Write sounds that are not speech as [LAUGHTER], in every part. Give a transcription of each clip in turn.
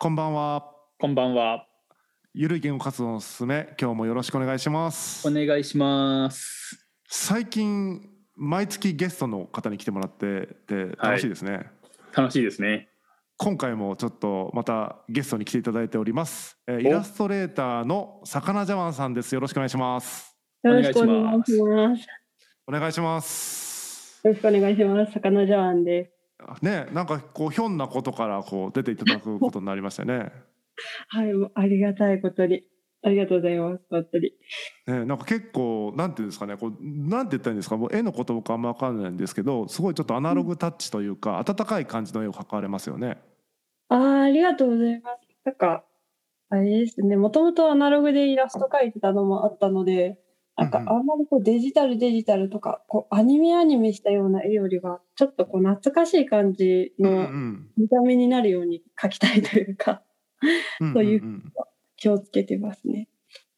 こんばんは。こんばんは。ゆるい言語活動のすすめ、今日もよろしくお願いしますお。願いします。最近毎月ゲストの方に来てもらってて楽しいですね。楽しいですね。今回もちょっとまたゲストに来ていただいております。えーイラストレーターの魚ジャワンさんです。よろしくお願いします。よろしくお願いします。お願いします。よろしくお願いします。魚ジャワンです。ね、なんかこうひょんなことからこう出ていただくことになりましたね。[LAUGHS] はい、ありがたいことに。ありがとうございます。本当に。ね、なんか結構なんていうんですかねこうなんて言ったらいいんですかもう絵のこと僕あんま分かんないんですけどすごいちょっとアナログタッチというか、温かい感じの絵を描かれますよね。ああ、ありがとうございます。なんか、あれですね。もともとアナログでイラスト描いてたのもあったので、なんかあんまりこうデジタルデジタルとか、こうアニメアニメしたような絵よりは、ちょっとこう懐かしい感じのん見た目になるように描きたいというか、うんそういう気をつけてますね。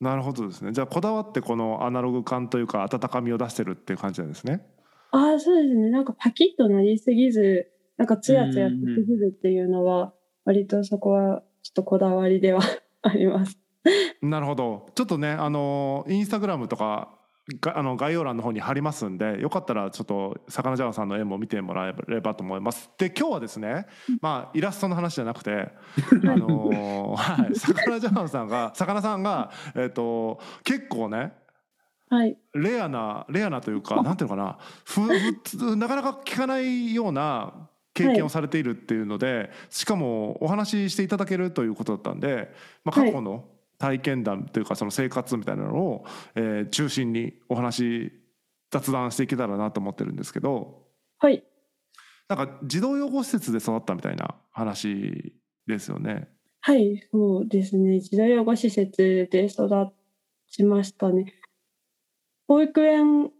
なるほどですねじゃあこだわってこのアナログ感というか温かみを出してるっていう感じなんですね。ああ、そうですね。なんかパキッとなりすぎず、なんかツヤツヤしすぎずっていうのは、割とそこはちょっとこだわりでは [LAUGHS] あります。[LAUGHS] なるほどちょっとねあのインスタグラムとかがあの概要欄の方に貼りますんでよかったらちょっと魚ジャワさんの絵も見てもらえればと思います。で今日はですねまあイラストの話じゃなくて [LAUGHS] あのはい魚ジャワさんが魚さんがえっ、と結構ねはい。レアなレアなというかなんていうのかなふなかなか聞かないような経験をされているっていうので、しかもお話ししていただけるということだったんで、まあ、はい過去の体験談というかその生活みたいなのを、えー中心にお話雑談していけたらなと思ってるんですけどはい。なんか児童養護施設で育ったみたいな話ですよね。はい。そうですね。児童養護施設で育ちましたね。保育園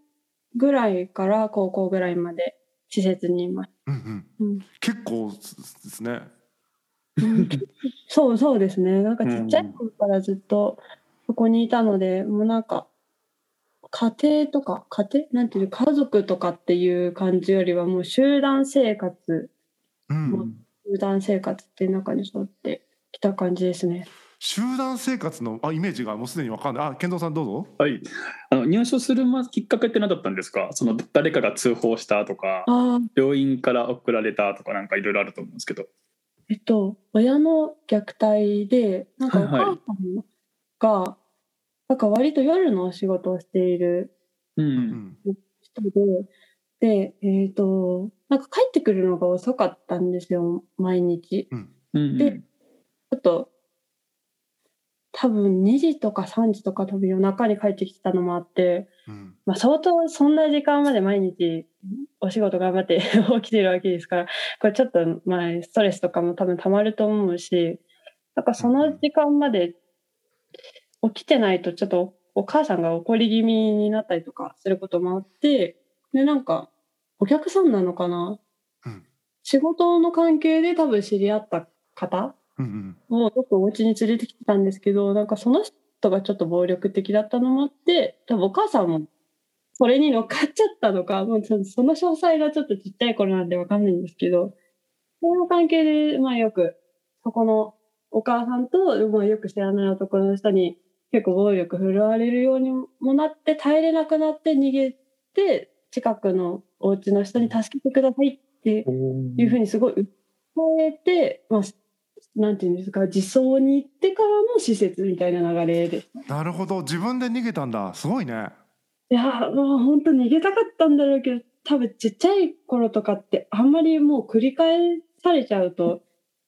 ぐらいから高校ぐらいまで施設にいます。うんうん、うん結構ですね。うんそうそうですね。なんかちっちゃい頃からずっとそこにいたので、もうなんか家庭とか家庭？なんていうの家族とかっていう感じよりはもう集団生活うんも集団生活っていう中に沿ってきた感じですね。集団生活のあイメージがもうすでにわかんない。あ、健三さんどうぞ。はい。あの入所するまきっかけって何だったんですか？その誰かが通報したとか、病院から送られたとかなんかいろいろあると思うんですけど。えっと親の虐待でなんかお母さんがなんか割と夜のお仕事をしている。人で、で、えっ、と、なんか帰ってくるのが遅かったんですよ、毎日。うん。でちょっと、多分2時とか3時とか多分夜中に帰ってきてたのもあって、うん。まあ相当そんな時間まで毎日お仕事頑張って [LAUGHS] 起きてるわけですから、これちょっとまあストレスとかも多分溜まると思うし、なんかその時間まで起きてないとちょっとお母さんが怒り気味になったりとかすることもあって、で、なんかお客さんなのかな？うん仕事の関係で多分知り合った方。をよくお家に連れてきてたんですけど、なんかその人がちょっと暴力的だったのもあって、多分お母さんもそれに乗っかっちゃったのか、もうその詳細がちょっとちっちゃい頃なんでわかんないんですけど、その関係で、まあよく、そこのお母さんと、まあよく知らない男の人に結構暴力振るわれるようにもなって、耐えれなくなって逃げて、近くのお家の人に助けてくださいっていうふうにすごい訴えて、まあ、なんていうんですか、自走に行ってからの施設みたいな流れで。なるほど。自分で逃げたんだ。すごいね。いや、もう本当逃げたかったんだろうけど、多分ちっちゃい頃とかってあんまりもう繰り返されちゃうと、うん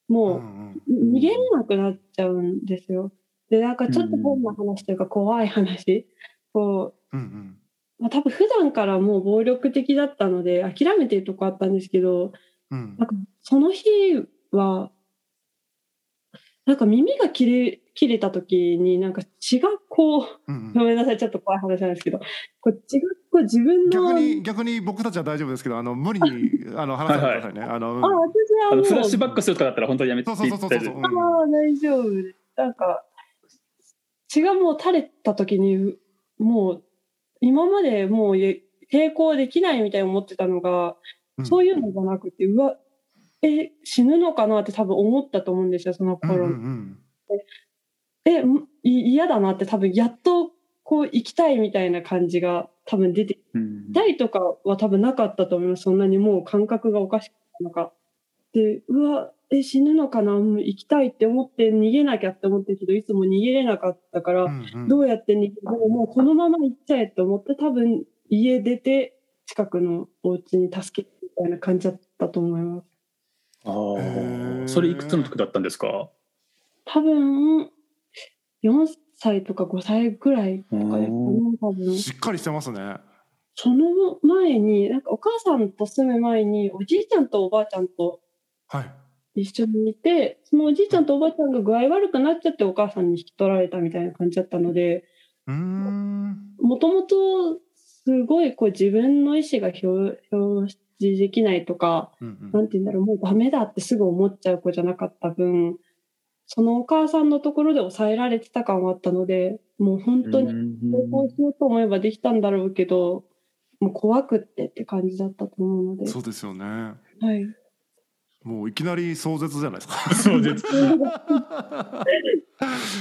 もうん。う逃げれなくなっちゃうんですよ。で、なんかちょっと変な話というか怖い話、こう、うんうん。まあ、多分普段からもう暴力的だったので諦めてるとこあったんですけど、うんなんかその日は、なんか耳が切れ切れた時になんか血がこう、うんごめんなさい、ちょっと怖い話なんですけど、こう血がこう自分の、逆に逆に僕たちは大丈夫ですけどあの無理に [LAUGHS] あの話さないでくださいね。あの、うんあ、私はもう、あのフラッシュバックするとかだったら本当にやめてそういただいてそうそうそうそう。ああ、大丈夫です。なんか、血がもう垂れた時に、もう、今までもうえ抵抗できないみたいに思ってたのが、うんそういうのじゃなくて、うわ、え死ぬのかなって多分思ったと思うんですよその頃、うんえ嫌だなって多分やっとこう行きたいみたいな感じが多分出てうん痛いとかは多分なかったと思いますそんなにもう感覚がおかしかったのか。でうわえ死ぬのかな？もう行きたいって思って逃げなきゃって思ってるけどいつも逃げれなかったから、うんうん。どうやって逃げてももうこのまま行っちゃえって思って多分家出て近くのお家に助けてみたいな感じだったと思いますああそれいくつの時だったんですか？多分4歳とか5歳ぐらいとかですかね多分。しっかりしてますね。その前になんかお母さんと住む前におじいちゃんとおばあちゃんとはい。一緒にいてそのおじいちゃんとおばあちゃんが具合悪くなっちゃってお母さんに引き取られたみたいな感じだったのでうーん。もともとすごいこう自分の意思が表表示できないとかうんうん。なんて言うんだろうもうダメだってすぐ思っちゃう子じゃなかった分そのお母さんのところで抑えられてた感はあったのでもう本当に成功しようと思えばできたんだろうけどもう怖くってって感じだったと思うので、そうですよね。はい、もういきなり壮絶じゃないですか。そうです。[LAUGHS]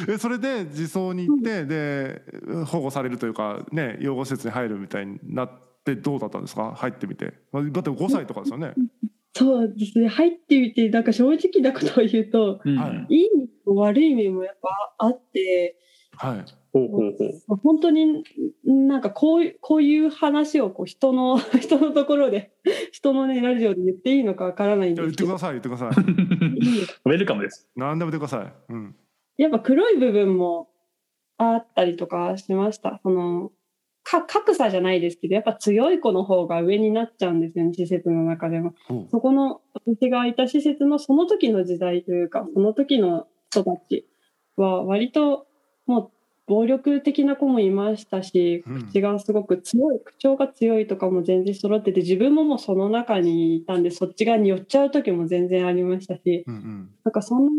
えそれで児相に行ってで保護されるというかね養護施設に入るみたいになってどうだったんですか？入ってみて。まあだって5歳とかですよね。[LAUGHS] そうですね。入ってみてなんか正直なことを言うとうん。はい。いい面も悪い面もやっぱあってはい。ほうほうほう。本当になんかこういうこういう話をこう人の [LAUGHS] 人のところで [LAUGHS] 人のねラジオで言っていいのかわからないんですけど。ってください言ってください。ウェルカムです。何でも言ってください。うん。やっぱ黒い部分もあったりとかしました。そのか格差じゃないですけど、やっぱ強い子の方が上になっちゃうんですよね、施設の中でも。ほうそこの、私がいた施設のその時の時代というか、その時の人たちは割ともう暴力的な子もいましたし、うん。口がすごく強い、口調が強いとかも全然揃ってて、自分ももうその中にいたんで、そっち側に寄っちゃう時も全然ありましたし、うんうん。なんかその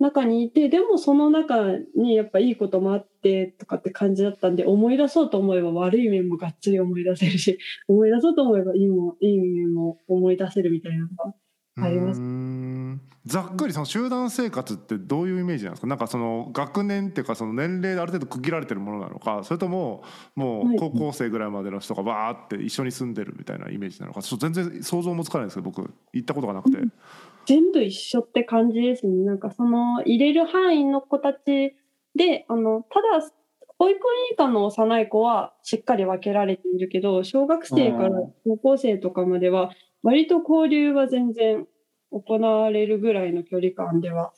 中にいてでもその中にやっぱいいこともあってとかって感じだったんで思い出そうと思えば悪い面もがっつり思い出せるし [LAUGHS] 思い出そうと思えばいいもいい面も思い出せるみたいなのがあります。ざっくりその集団生活ってどういうイメージなんですか？なんかその学年っていうかその年齢である程度区切られてるものなのかそれとももはい。う高校生ぐらいまでの人がバーって一緒に住んでるみたいなイメージなのかちょっと全然想像もつかないんですけど僕行ったことがなくて。全部一緒って感じですね。なんかその入れる範囲の子たちであのただ保育園以下の幼い子はしっかり分けられているけど小学生から高校生とかまでは割と交流は全然行われるぐらいの距離感では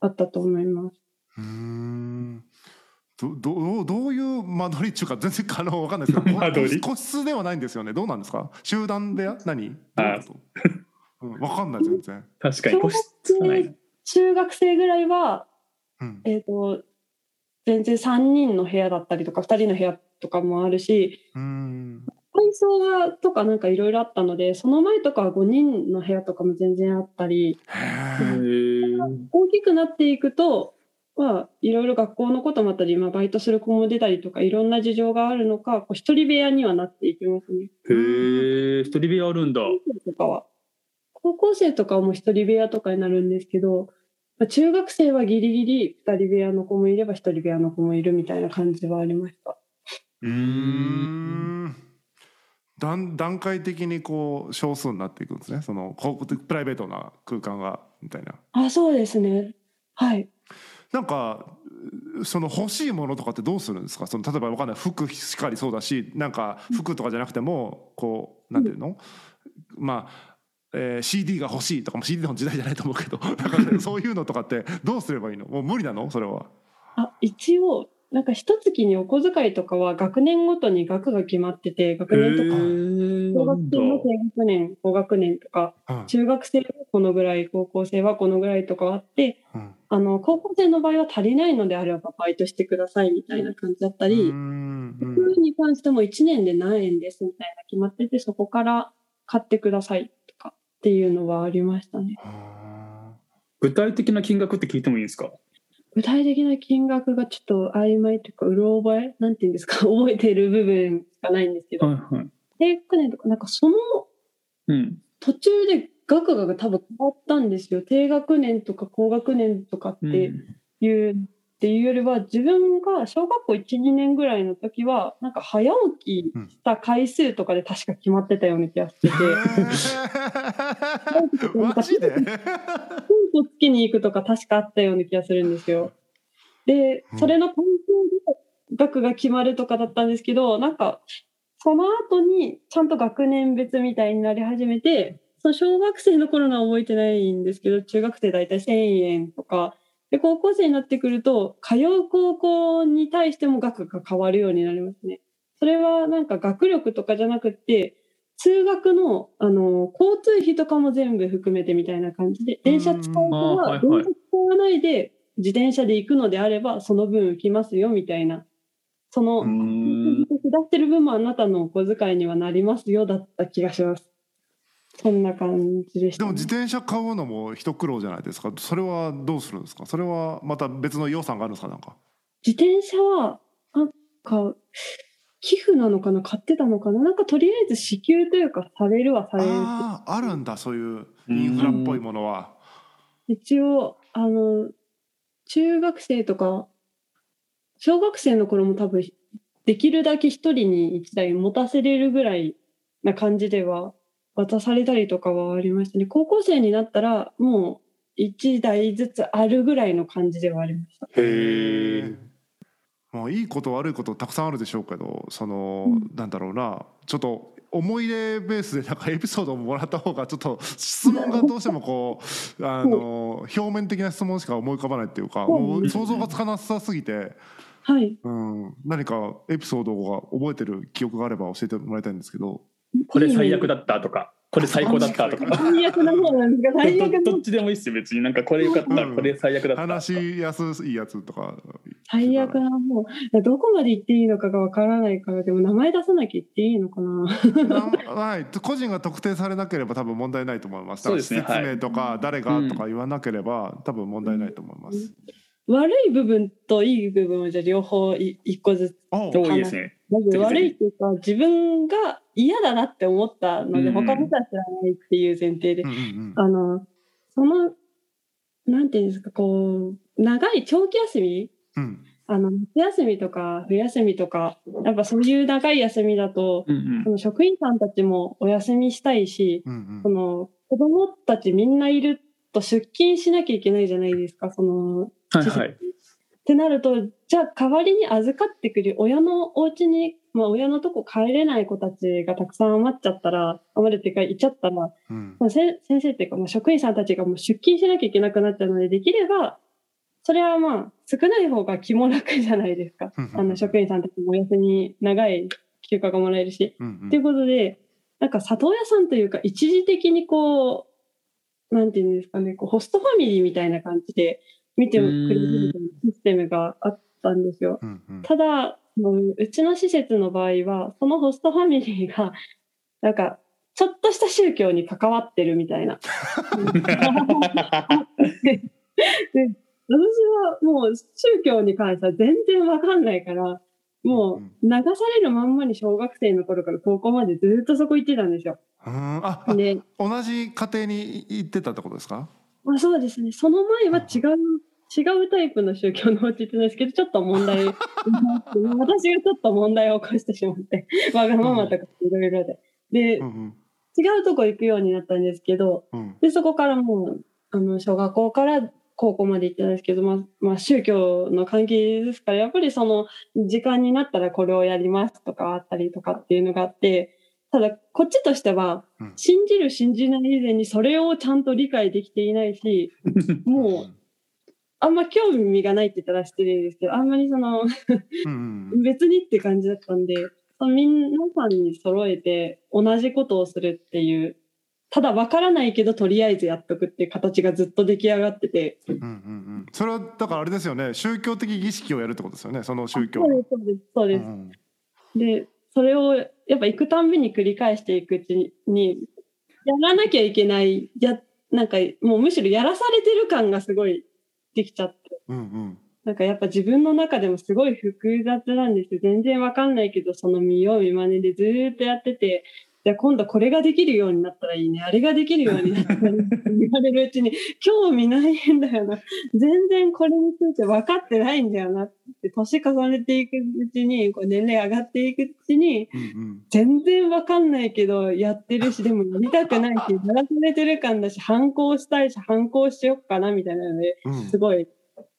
あったと思います。うーん。どどうどういう間取りっていうか全然あのわかんないですけど個室ではないんですよね。どうなんですか？集団で何？あいわかんない全然、確かに中学生ぐらいは、うん、えー、と全然3人の部屋だったりとか2人の部屋とかもあるしうーん。配送がとかなんかいろいろあったのでその前とかは5人の部屋とかも全然あったり大きくなっていくとまあいろいろ学校のこともあったり、まあ、バイトする子も出たりとかいろんな事情があるのかこう一人部屋にはなっていきますね。へえ一人部屋あるんだ。とかは高校生とかはもう一人部屋とかになるんですけど、まあ中学生はギリギリ二人部屋の子もいれば一人部屋の子もいるみたいな感じはありました。うーん。段段階的にこう少数になっていくんですね。そのプライベートな空間がみたいな。あそうですね。はい。なんかその欲しいものとかってどうするんですか？その例えばわかんない。服しかりそうだしなんか服とかじゃなくてもこうなんていうの、まあ、えー CD が欲しいとかも CD の時代じゃないと思うけど [LAUGHS] そういうのとかってどうすればいいの？もう無理なの？それは。あ一応なんか一月にお小遣いとかは学年ごとに額が決まってて学年とか小学生の低学年高学年とかうん。中学生はこのぐらい高校生はこのぐらいとかあってうん。あの高校生の場合は足りないのであればバイトしてくださいみたいな感じだったり、服に関しても1年で何円ですみたいな決まっててそこから買ってくださいっていうのはありましたね。あ具体的な金額って聞いてもいいですか？具体的な金額がちょっと曖昧というかうろ覚えなんていうんですか？[LAUGHS] 覚えてる部分しかないんですけど。はいはい。低学年とかなんかそのうん。途中で学が多分変わったんですよ。低学年とか高学年とかっていう、っていうよりは自分が小学校1、2年ぐらいの時はなんか早起きした回数とかで確か決まってたような気がしてて。[LAUGHS] マジで？本をつけに行くとか確かあったような気がするんですよ。で、それの根拠で額が決まるとかだったんですけど、なんか、その後にちゃんと学年別みたいになり始めて、その小学生の頃のは覚えてないんですけど、中学生大体1000円とか、で、高校生になってくると、通う高校に対しても額が変わるようになりますね。それはなんか学力とかじゃなくて、通学の、あの、交通費とかも全部含めてみたいな感じで、電車使う人は、電車使わないで自転車で行くのであれば、その分浮きますよ、みたいな。その、出してる分もあなたのお小遣いにはなりますよ、だった気がします。そんな感じでした、でも自転車買うのも一苦労じゃないですか？それはどうするんですか？それはまた別の予算があるんですか？なんか。自転車はなんか寄付なのかな？買ってたのかな？なんかとりあえず支給というかされるはされる。あああるんだそういうインフラっぽいものは。一応あの中学生とか小学生の頃も多分できるだけ一人に一台持たせれるぐらいな感じでは渡されたりとかはありましたね。高校生になったらもう1台ずつあるぐらいの感じではありました。へえ。まあいいこと悪いことたくさんあるでしょうけど、その、うん、なんだろうな、ちょっと思い出ベースでなんかエピソードをもらった方がちょっと質問がどうしてもこう [LAUGHS] あの表面的な質問しか思い浮かばないっていうか、もう想像がつかなさすぎて。はい、うん、何かエピソードが覚えてる記憶があれば教えてもらいたいんですけど。これ最悪だったとか、これ最高だったとか。最悪な方なんですか。最悪どっちでもいいっすよ。別になんかこれよかった、うんこれ最悪だった。話しやすいやつとか。最悪な方。どこまで言っていいのかがわからないから、でも名前出さなきゃ言っていいのかな。なはい、個人が特定されなければ多分問題ないと思います。そうですねだから施設名とか誰がとか言わなければ多分問題ないと思います。悪い部分といい部分をじゃあ両方い一個ずつ。多いですね。まず悪いっていうか、自分が嫌だなって思ったので、うん他の人は知らないっていう前提でうん、うんうん。あの、その、なんていうんですか、こう、長い長期休み？うん。あの、夏休みとか冬休みとか、やっぱそういう長い休みだと、うんその職員さんたちもお休みしたいし、うん。その子供たちみんないると出勤しなきゃいけないじゃないですか、その、はいはい。ってなると、じゃあ代わりに預かってくる親のお家に、まあ親のとこ帰れない子たちがたくさん余っちゃったら、余るっていうか、いっちゃったら、うんまあ、せ先生っていうか、まあ、職員さんたちがもう出勤しなきゃいけなくなっちゃうので、できれば、それはまあ、少ない方が気も楽じゃないですか。あの、職員さんたちもお休み、長い休暇がもらえるし。うんうんということで、なんか里親さんというか、一時的にこう、なんていうんですかね、こうホストファミリーみたいな感じで見てくれるシステムがあったんですよ。うんうんただ、もううちの施設の場合は、そのホストファミリーが、[LAUGHS] なんか、ちょっとした宗教に関わってるみたいな。で私はもう宗教に関しては全然わかんないから、もう流されるまんまに小学生の頃から高校までずっとそこ行ってたんですよ。うんああで、同じ家庭に行ってたってことですか？まあそうですね、その前は違う、違うタイプの宗教のお家って言うんですけど、ちょっと問題、[LAUGHS] 私がちょっと問題を起こしてしまって、[LAUGHS] わがままとかいろいろで。でう、ん違うとこ行くようになったんですけど、うんうん。で、そこからもう、あの、小学校から高校まで行ってたんですけど、まあ、まあ、宗教の関係ですから、やっぱりその、時間になったらこれをやりますとかあったりとかっていうのがあって、ただ、こっちとしてはうん、信じる信じない以前にそれをちゃんと理解できていないし、[LAUGHS] もう、あんま興味がないって言ったら失礼ですけど、あんまりその、別にって感じだったんで、皆さんに揃えて同じことをするっていう、ただ分からないけどとりあえずやっとくっていう形がずっと出来上がってて。うんうんうん。それはだからあれですよね。宗教的儀式をやるってことですよね。その宗教そうです、そうです、そうです。ん。で、それをやっぱ行くたんびに繰り返していくうちに、やらなきゃいけない、や、なんかもうむしろやらされてる感がすごいできちゃって。うんうんなんかやっぱ自分の中でもすごい複雑なんですよ。全然わかんないけど、その見よう見まねでずーっとやってて、じゃあ今度これができるようになったらいいね、あれができるようになったらいいねって言われるうちに、[LAUGHS] 興味ないんだよな。全然これについて分かってないんだよなって、年重ねていくうちに、こう年齢上がっていくうちに、うん全然分かんないけど、やってるし、でもやりたくないし、やらされてる感だし、反抗したいし、反抗しよっかな、みたいなので、うんすごい、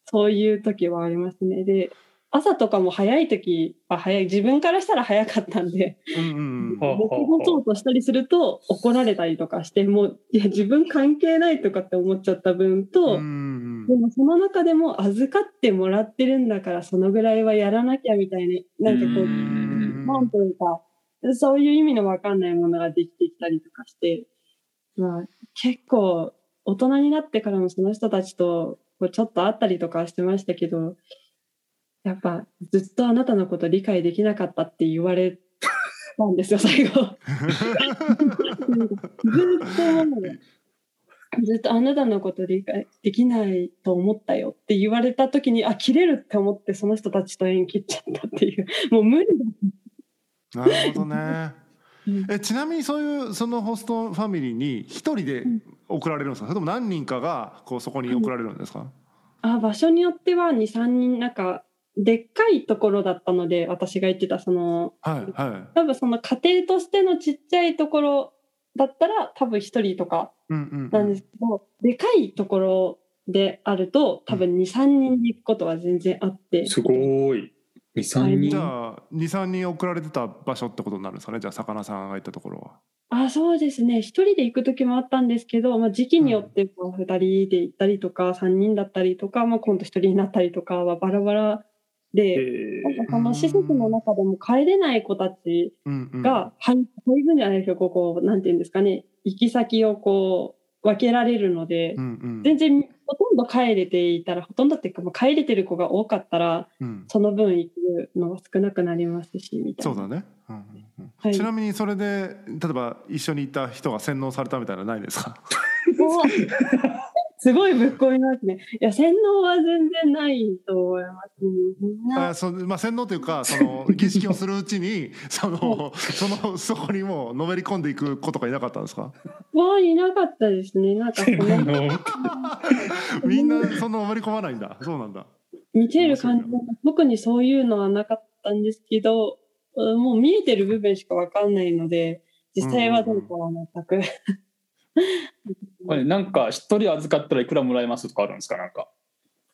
そういう時はありますね。で、朝とかも早い時は早い、自分からしたら早かったんで、うんうんはあ寝過ごそうとしたりすると怒られたりとかして、もう、いや、自分関係ないとかって思っちゃった分と、うんでもその中でも預かってもらってるんだから、そのぐらいはやらなきゃみたいな、なんかこう、ん。なんというか、そういう意味のわかんないものができてきたりとかして、まあ、結構、大人になってからもその人たちとこうちょっと会ったりとかしてましたけど、やっぱずっとあなたのこと理解できなかったって言われたんですよ、最後。ずっとずっとあなたのこと理解できないと思ったよって言われた時に、あ、切れるって思ってその人たちと縁切っちゃったっていう、もう無理だ。[LAUGHS] なるほどね。うんえちなみにそういうそのホストファミリーに一人で送られるんですか？それとも何人かがこうそこに送られるんですか、あ場所によっては23人なんかでっかいところだったので私が言ってたそのはいは多分その家庭としてのちっちゃいところだったら多分1人とかい。うんうんうんなんですけど、でかいところであると多分23人で行くことは全然あってすごい。2、3人？じゃあ23人送られてた場所ってことになるんですかね？じゃあ魚さんがいたところは。あそうですね1人で行く時もあったんですけど、まあ、時期によってこう2人で行ったりとか3人だったりとか、まあ、今度1人になったりとかはバラバラで。えなんかその施設の中でも帰れない子たちうんうん、が配配分じゃないですけど、こう、こうなんていうんですかね、行き先をこう、分けられるのでう、んうん。全然ほとんど帰れていたら、ほとんどっていうか、もう帰れてる子が多かったら、うん、その分行くのが少なくなりますし、みたいな。そうだね、うんうんうん。はい。ちなみにそれで例えば一緒に行った人が洗脳されたみたいなのないですか？お [LAUGHS] すごいぶっ込みますね。いや、洗脳は全然ないと思います、ね。みんなあそまあ、洗脳というかその儀式をするうちに [LAUGHS] そのそのそこにもうのめり込んでいく子とかいなかったんですか？はいなかったですね。なんか [LAUGHS] みんなそんなのめり込まないんだそうなんだ見てる感じは特にそういうのはなかったんですけど、うんもう見えてる部分しかわかんないので、実際はどうかは全く。[LAUGHS] これなんか一人預かったらいくらもらえますとかあるんですか？なんか。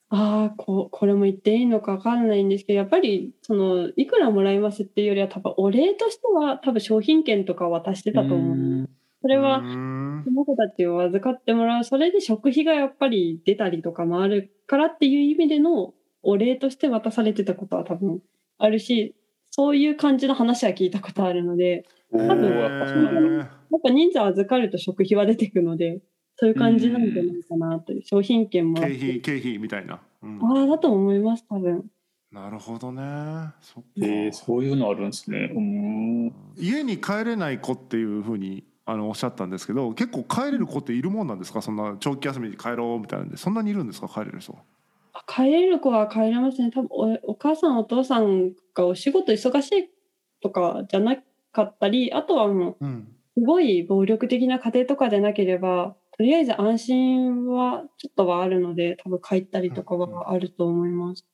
ああ、ここれも言っていいのかわかんないんですけど、やっぱり、その、いくらもらいますっていうよりは、多分お礼としては、多分商品券とか渡してたと思う。うん。それはその子たちを預かってもらう、それで食費がやっぱり出たりとかもあるからっていう意味でのお礼として渡されてたことは多分あるし、そういう感じの話は聞いたことあるので、多分やっぱ人数預かると食費は出てくので、そういう感じなんじゃないかなという、商品券も経費経費みたいな、うん。ああ、だと思います、多分。なるほどね。そえー、そういうのあるんですね。うん。家に帰れない子っていうふうにあのおっしゃったんですけど結構帰れる子っているもんなんですか？そんな長期休みに帰ろうみたいなんで。そんなにいるんですか？帰れる人。あ帰れる子は帰れますね。多分おお母さん、お父さんがお仕事忙しいとかじゃなかったり、あとはもう、うんすごい暴力的な家庭とかでなければ、とりあえず安心はちょっとはあるので、多分帰ったりとかはあると思います。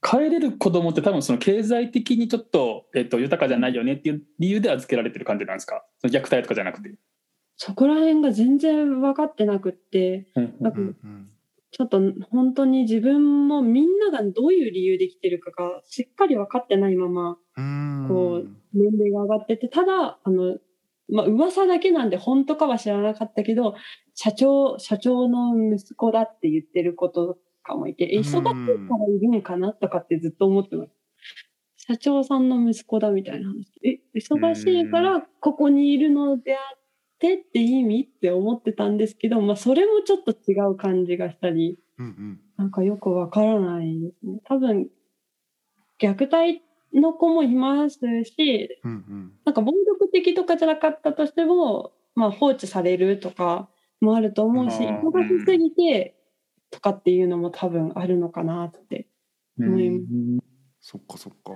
帰れる子供って多分その経済的にちょっと,、えっと豊かじゃないよねっていう理由で預けられてる感じなんですか？その虐待とかじゃなくて。そこら辺が全然分かってなくって、うんなんかうんうんちょっと本当に自分もみんながどういう理由で来てるかがしっかり分かってないまま、こう年齢が上がってて、ただ、あの、まあ、噂だけなんで本当かは知らなかったけど、社長、社長の息子だって言ってることかもいて、え忙しいからいるんかなとかってずっと思ってます。社長さんの息子だみたいな話。え、忙しいからここにいるのであってって意味って思ってたんですけど、まあ、それもちょっと違う感じがしたり、うんうんなんかよくわからないですね。多分、虐待の子もいますし、うんうんなんか暴力的とかじゃなかったとしても、まあ放置されるとかもあると思うし、忙しすぎてとかっていうのも多分あるのかなって。うん。思いそっかそっか。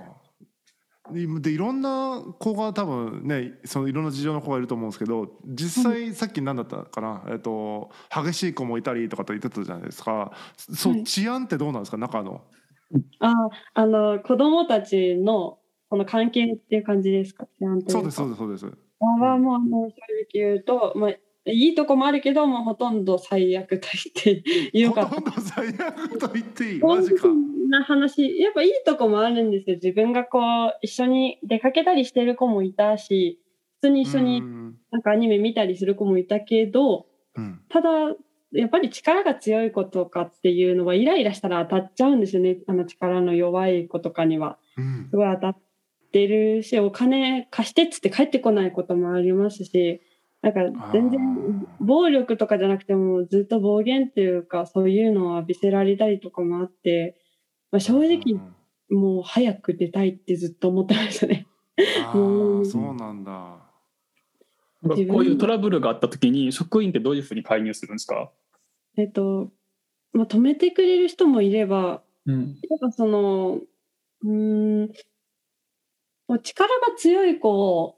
でいろんな子が多分ねそのいろんな事情の子がいると思うんですけど実際さっき何だったかな、えっと、激しい子もいたりとかと言ってたじゃないですか。そう、はい、治安ってどうなんですか？中の。ああの子供たちのこの関係っていう感じですか？そうですそうですそうです。あはもうあの正直言うと、まあ、いいとこもあるけどもほとんど最悪と言っていいほとんど最悪と言っていい。マジか。な話やっぱいいとこもあるんですよ。自分がこう一緒に出かけたりしてる子もいたし普通に一緒になんかアニメ見たりする子もいたけど、うん、ただやっぱり力が強い子とかっていうのはイライラしたら当たっちゃうんですよね。あの力の弱い子とかには。すごい当たってるしお金貸してっつって帰ってこないこともありますし。なんか全然暴力とかじゃなくてもずっと暴言っていうかそういうのを浴びせられたりとかもあって、まあ、正直もう早く出たいってずっと思ってましたね。あ [LAUGHS] そうなんだ。こういうトラブルがあった時に職員ってどういうふうに介入するんですか？えっと、まあ、止めてくれる人もいれば、うん、やっぱそのうん力が強い子を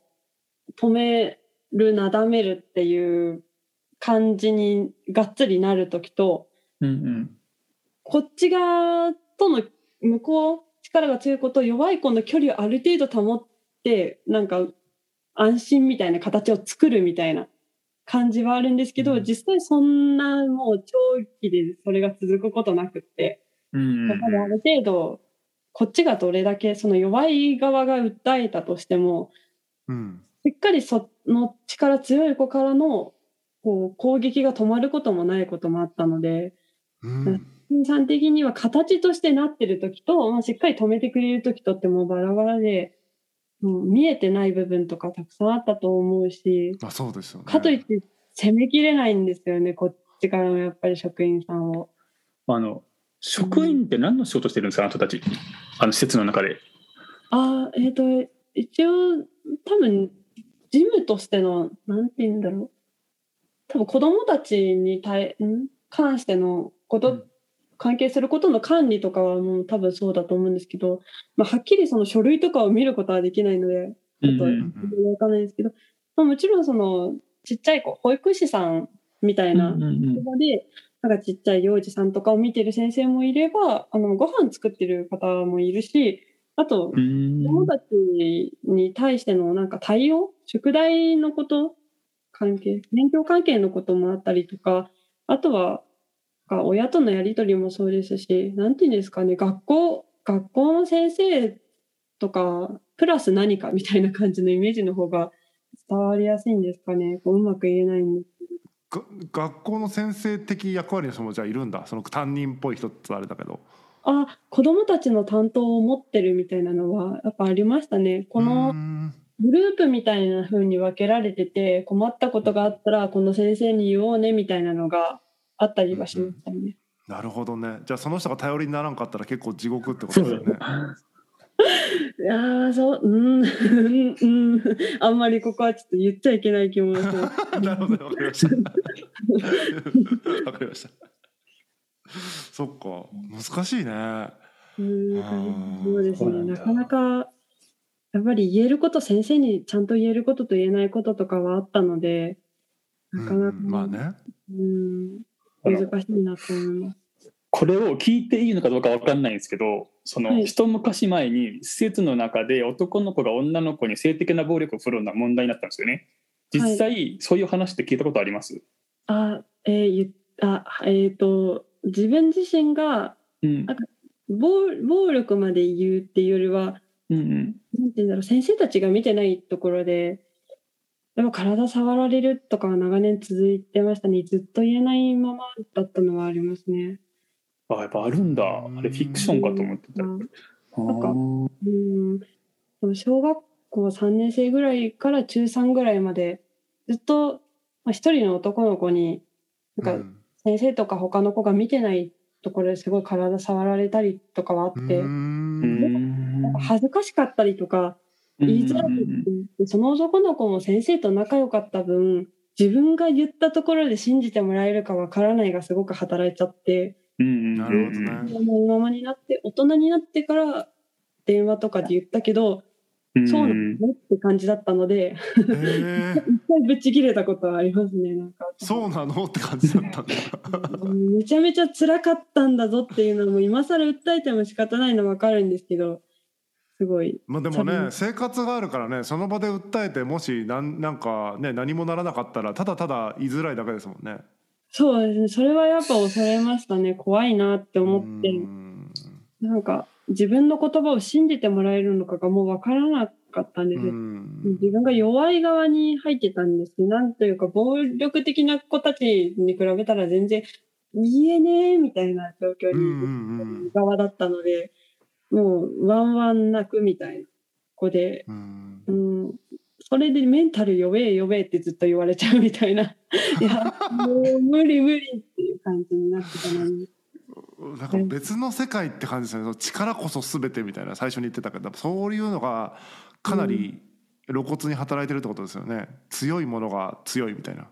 止めるなだめるっていう感じにがっつりなる時と、うんうん、こっち側との向こう力が強い子と弱い子の距離をある程度保ってなんか安心みたいな形を作るみたいな感じはあるんですけど、うん、実際そんなもう長期でそれが続くことなくって、うんうん、やっぱりある程度こっちがどれだけその弱い側が訴えたとしても、うん、しっかりその力強い子からのこう攻撃が止まることもないこともあったので、うん、さん的には形としてなってる時と、まあ、しっかり止めてくれる時とってもバラバラで、もう見えてない部分とかたくさんあったと思うし、あそうですよね、かといって攻めきれないんですよね、こっちからもやっぱり職員さんを。あの職員って何の仕事してるんですか、あなたたち、あの施設の中で。あえっ、ー、と、一応、多分事務としての、なんて言うんだろう。多分子供たちに対、ん？関してのこと、うん、関係することの管理とかはもう多分そうだと思うんですけど、まあ、はっきりその書類とかを見ることはできないので、ちょっとわかんないですけど、まあ、もちろんそのちっちゃい子、保育士さんみたいなところで、なんかちっちゃい幼児さんとかを見てる先生もいれば、あのご飯作ってる方もいるし、あと、子供たちに対してのなんか対応、宿題のこと、関係、勉強関係のこともあったりとか、あとは、親とのやり取りもそうですし、なんていうんですかね、学校、学校の先生とか、プラス何かみたいな感じのイメージの方が伝わりやすいんですかね。こううまく言えないんです学校の先生的役割の人もじゃあいるんだその担任っぽい人ってあれだけどあ子どもたちの担当を持ってるみたいなのはやっぱありましたね。このグループみたいな風に分けられてて困ったことがあったらこの先生に言おうねみたいなのがあったりはしましたね。うん、なるほどね。じゃあその人が頼りにならんかったら結構地獄ってことですよね。[LAUGHS] いやそううんうん [LAUGHS] あんまりここはちょっと言っちゃいけない気も [LAUGHS] なるほどわかりました。わかりました。そっか難しいね。そうですねなかなかやっぱり言えること先生にちゃんと言えることと言えないこととかはあったのでなかなか、うん、まあねうん難しいなと思います。これを聞いていいのかどうか分かんないんですけどその、一昔前に施設の中で男の子が女の子に性的な暴力を振るのは問題になったんですよね。実際、そういう話って聞いたことあります？あ、えー、あえっ、ー、と自分自身が、うん、なんか暴暴力まで言うっていうよりは、うんうん、なんて言うんだろう先生たちが見てないところででも体触られるとかは長年続いてましたね。ずっと言えないままだったのはありますね。あやっぱあるんだ。あれフィクションかと思ってた。なんかうん。小学校3年生ぐらいから中3ぐらいまでずっと一、まあ、人の男の子になんか先生とか他の子が見てないところですごい体触られたりとかはあって。恥ずかしかったりとか言いづらくてその男の子も先生と仲良かった分自分が言ったところで信じてもらえるかわからないがすごく働いちゃって、なるほどね。ままになって大人になってから電話とかで言ったけどそうなのって感じだったので、へえ [LAUGHS] 一回ぶち切れたことはありますね、なんか。そうなのって感じだったんだ。めちゃめちゃ辛かったんだぞっていうのも今更訴えても仕方ないの分かるんですけどすごい。まあでもね生活があるからねその場で訴えてもしなんなんかね何もならなかったらただただ言いづらいだけですもんね。そうですね。それはやっぱ恐れましたね。怖いなって思って。うんなんか自分の言葉を信じてもらえるのかがもう分からなかったんです。自分が弱い側に入ってたんです。なんというか暴力的な子たちに比べたら全然言えねえみたいな状況にん側だったので、もうワンワン泣くみたいな子で、うん、それでメンタル弱え弱えってずっと言われちゃうみたいな。[LAUGHS] いやもう無理無理っていう感じになってたのに。なんか別の世界って感じですよね。力こそ全てみたいな最初に言ってたけど。そういうのがかなり露骨に働いてるってことですよね。強いものが強いみたいな。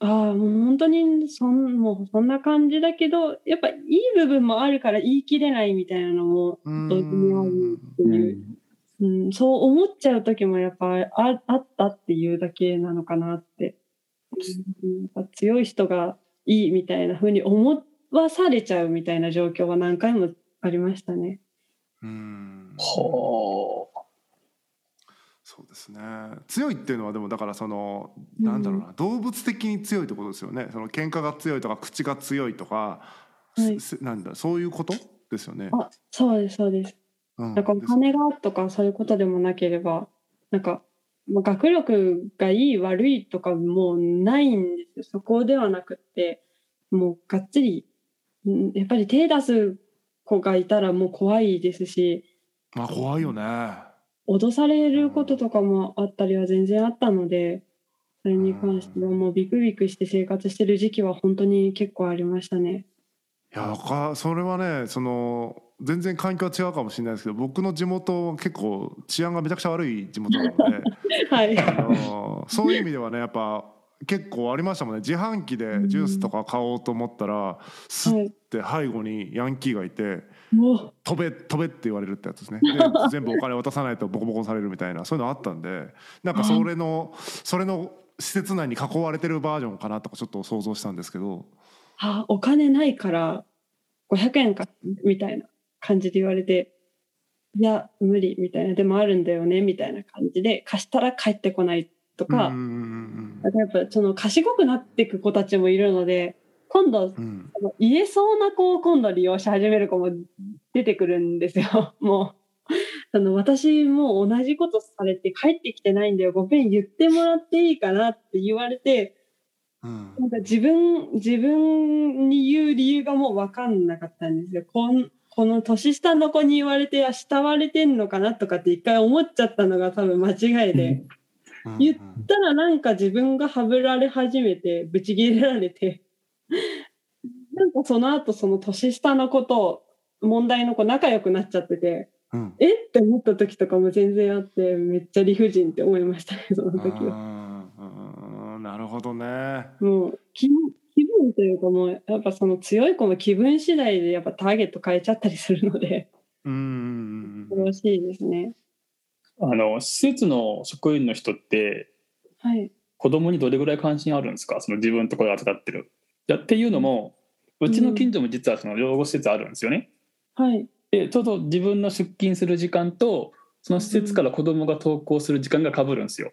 ああもう本当にそんもうそんな感じだけどやっぱいい部分もあるから言い切れないみたいなのもうん。同時にあるっていう、うん、そう思っちゃう時もやっぱああったっていうだけなのかなって、うん、やっぱ強い人がいいみたいな風に思わされちゃうみたいな状況は何回もありましたね。うそうですね。強いっていうのはでもだからそのなんだろうな、動物的に強いってことですよね。その喧嘩が強いとか口が強いとか、はい。すなんだそういうことですよね。あそうですそうです。うんなんかお金がとかそういうことでもなければなんかまあ学力がいい悪いとかもうないんですよそこではなくってもうがっつりうんやっぱり手出す子がいたらもう怖いですしまあ怖いよね。脅されることとかもあったりは全然あったのでそれに関してはもうビクビクして生活してる時期は本当に結構ありましたね。いやかそれはねその全然環境は違うかもしれないですけど僕の地元結構治安がめちゃくちゃ悪い地元なので [LAUGHS] はい、あのそういう意味ではねやっぱ結構ありましたもんね。自販機でジュースとか買おうと思ったらスッて背後にヤンキーがいてもう「飛べ飛べ」って言われるってやつですね。[LAUGHS] で全部お金渡さないとボコボコされるみたいなそういうのあったんでなんかそれのそれの施設内に囲われてるバージョンかなとかちょっと想像したんですけどあお金ないから500円かみたいな感じで言われていや無理みたいな。でもあるんだよねみたいな感じで貸したら帰ってこないとか、やっぱその賢くなっていく子たちもいるので今度うん。言えそうな子を今度利用し始める子も出てくるんですよ。[LAUGHS] もうあの私もう同じことされて帰ってきてないんだよごめん言ってもらっていいかなって言われてうん。なんか自分自分に言う理由がもう分かんなかったんですよ。こんこの年下の子に言われてあ慕われてんのかなとかって一回思っちゃったのが多分間違いで、うん。言ったらなんか自分がはぶられ始めてブチ切れられて。なんかその後その年下の子と問題の子仲良くなっちゃっててうん。え？って思った時とかも全然あってめっちゃ理不尽って思いましたねその時は。るほどね。もう気分気分というかもうやっぱその強い子の気分次第でやっぱターゲット変えちゃったりするのでうんうんうん恐ろしいですね。あの施設の職員の人ってはい。子供にどれぐらい関心あるんですか？その自分のところで預かってる。いやっていうのもうちの近所も実はその養護施設あるんですよね。はい。でちょうど自分の出勤する時間とその施設から子供が登校する時間が被るんですよ。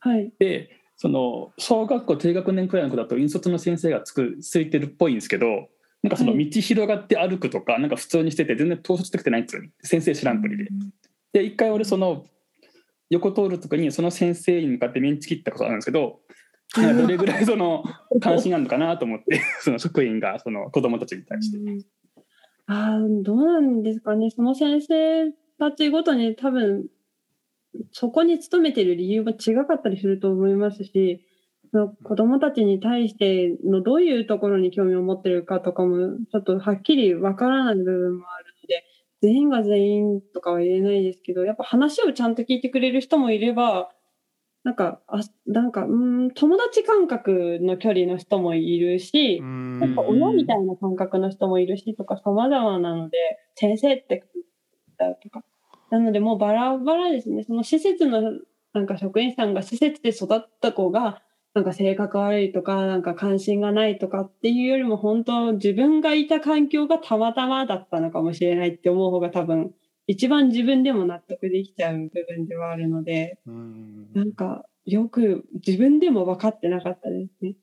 はい。でその小学校低学年くらいの子だと引率の先生がつくついてるっぽいんですけどなんかそのはい道広がって歩くとかなんか普通にしてて全然統率できてないんですよ先生知らんぷりで。で一回俺その横通る時にその先生に向かってメンチ切ったことあるんですけどどれぐらいその [LAUGHS] 関心あるのかなと思って [LAUGHS] その職員がその子供たちに対して。うんああ、どうなんですかね。その先生たちごとに多分、そこに勤めてる理由は違かったりすると思いますし、その子供たちに対してのどういうところに興味を持ってるかとかも、ちょっとはっきりわからない部分もあるので、全員が全員とかは言えないですけど、やっぱ話をちゃんと聞いてくれる人もいれば、なんか、あなんか、うん、友達感覚の距離の人もいるし、うん。なんか親みたいな感覚の人もいるしとか様々なので、先生ってだとか、なのでもうバラバラですね。その施設のなんか職員さんが施設で育った子がなんか性格悪いとか、なんか関心がないとかっていうよりも本当自分がいた環境がたまたまだったのかもしれないって思う方が多分一番自分でも納得できちゃう部分ではあるので、うんなんかよく自分でも分かってなかったですね。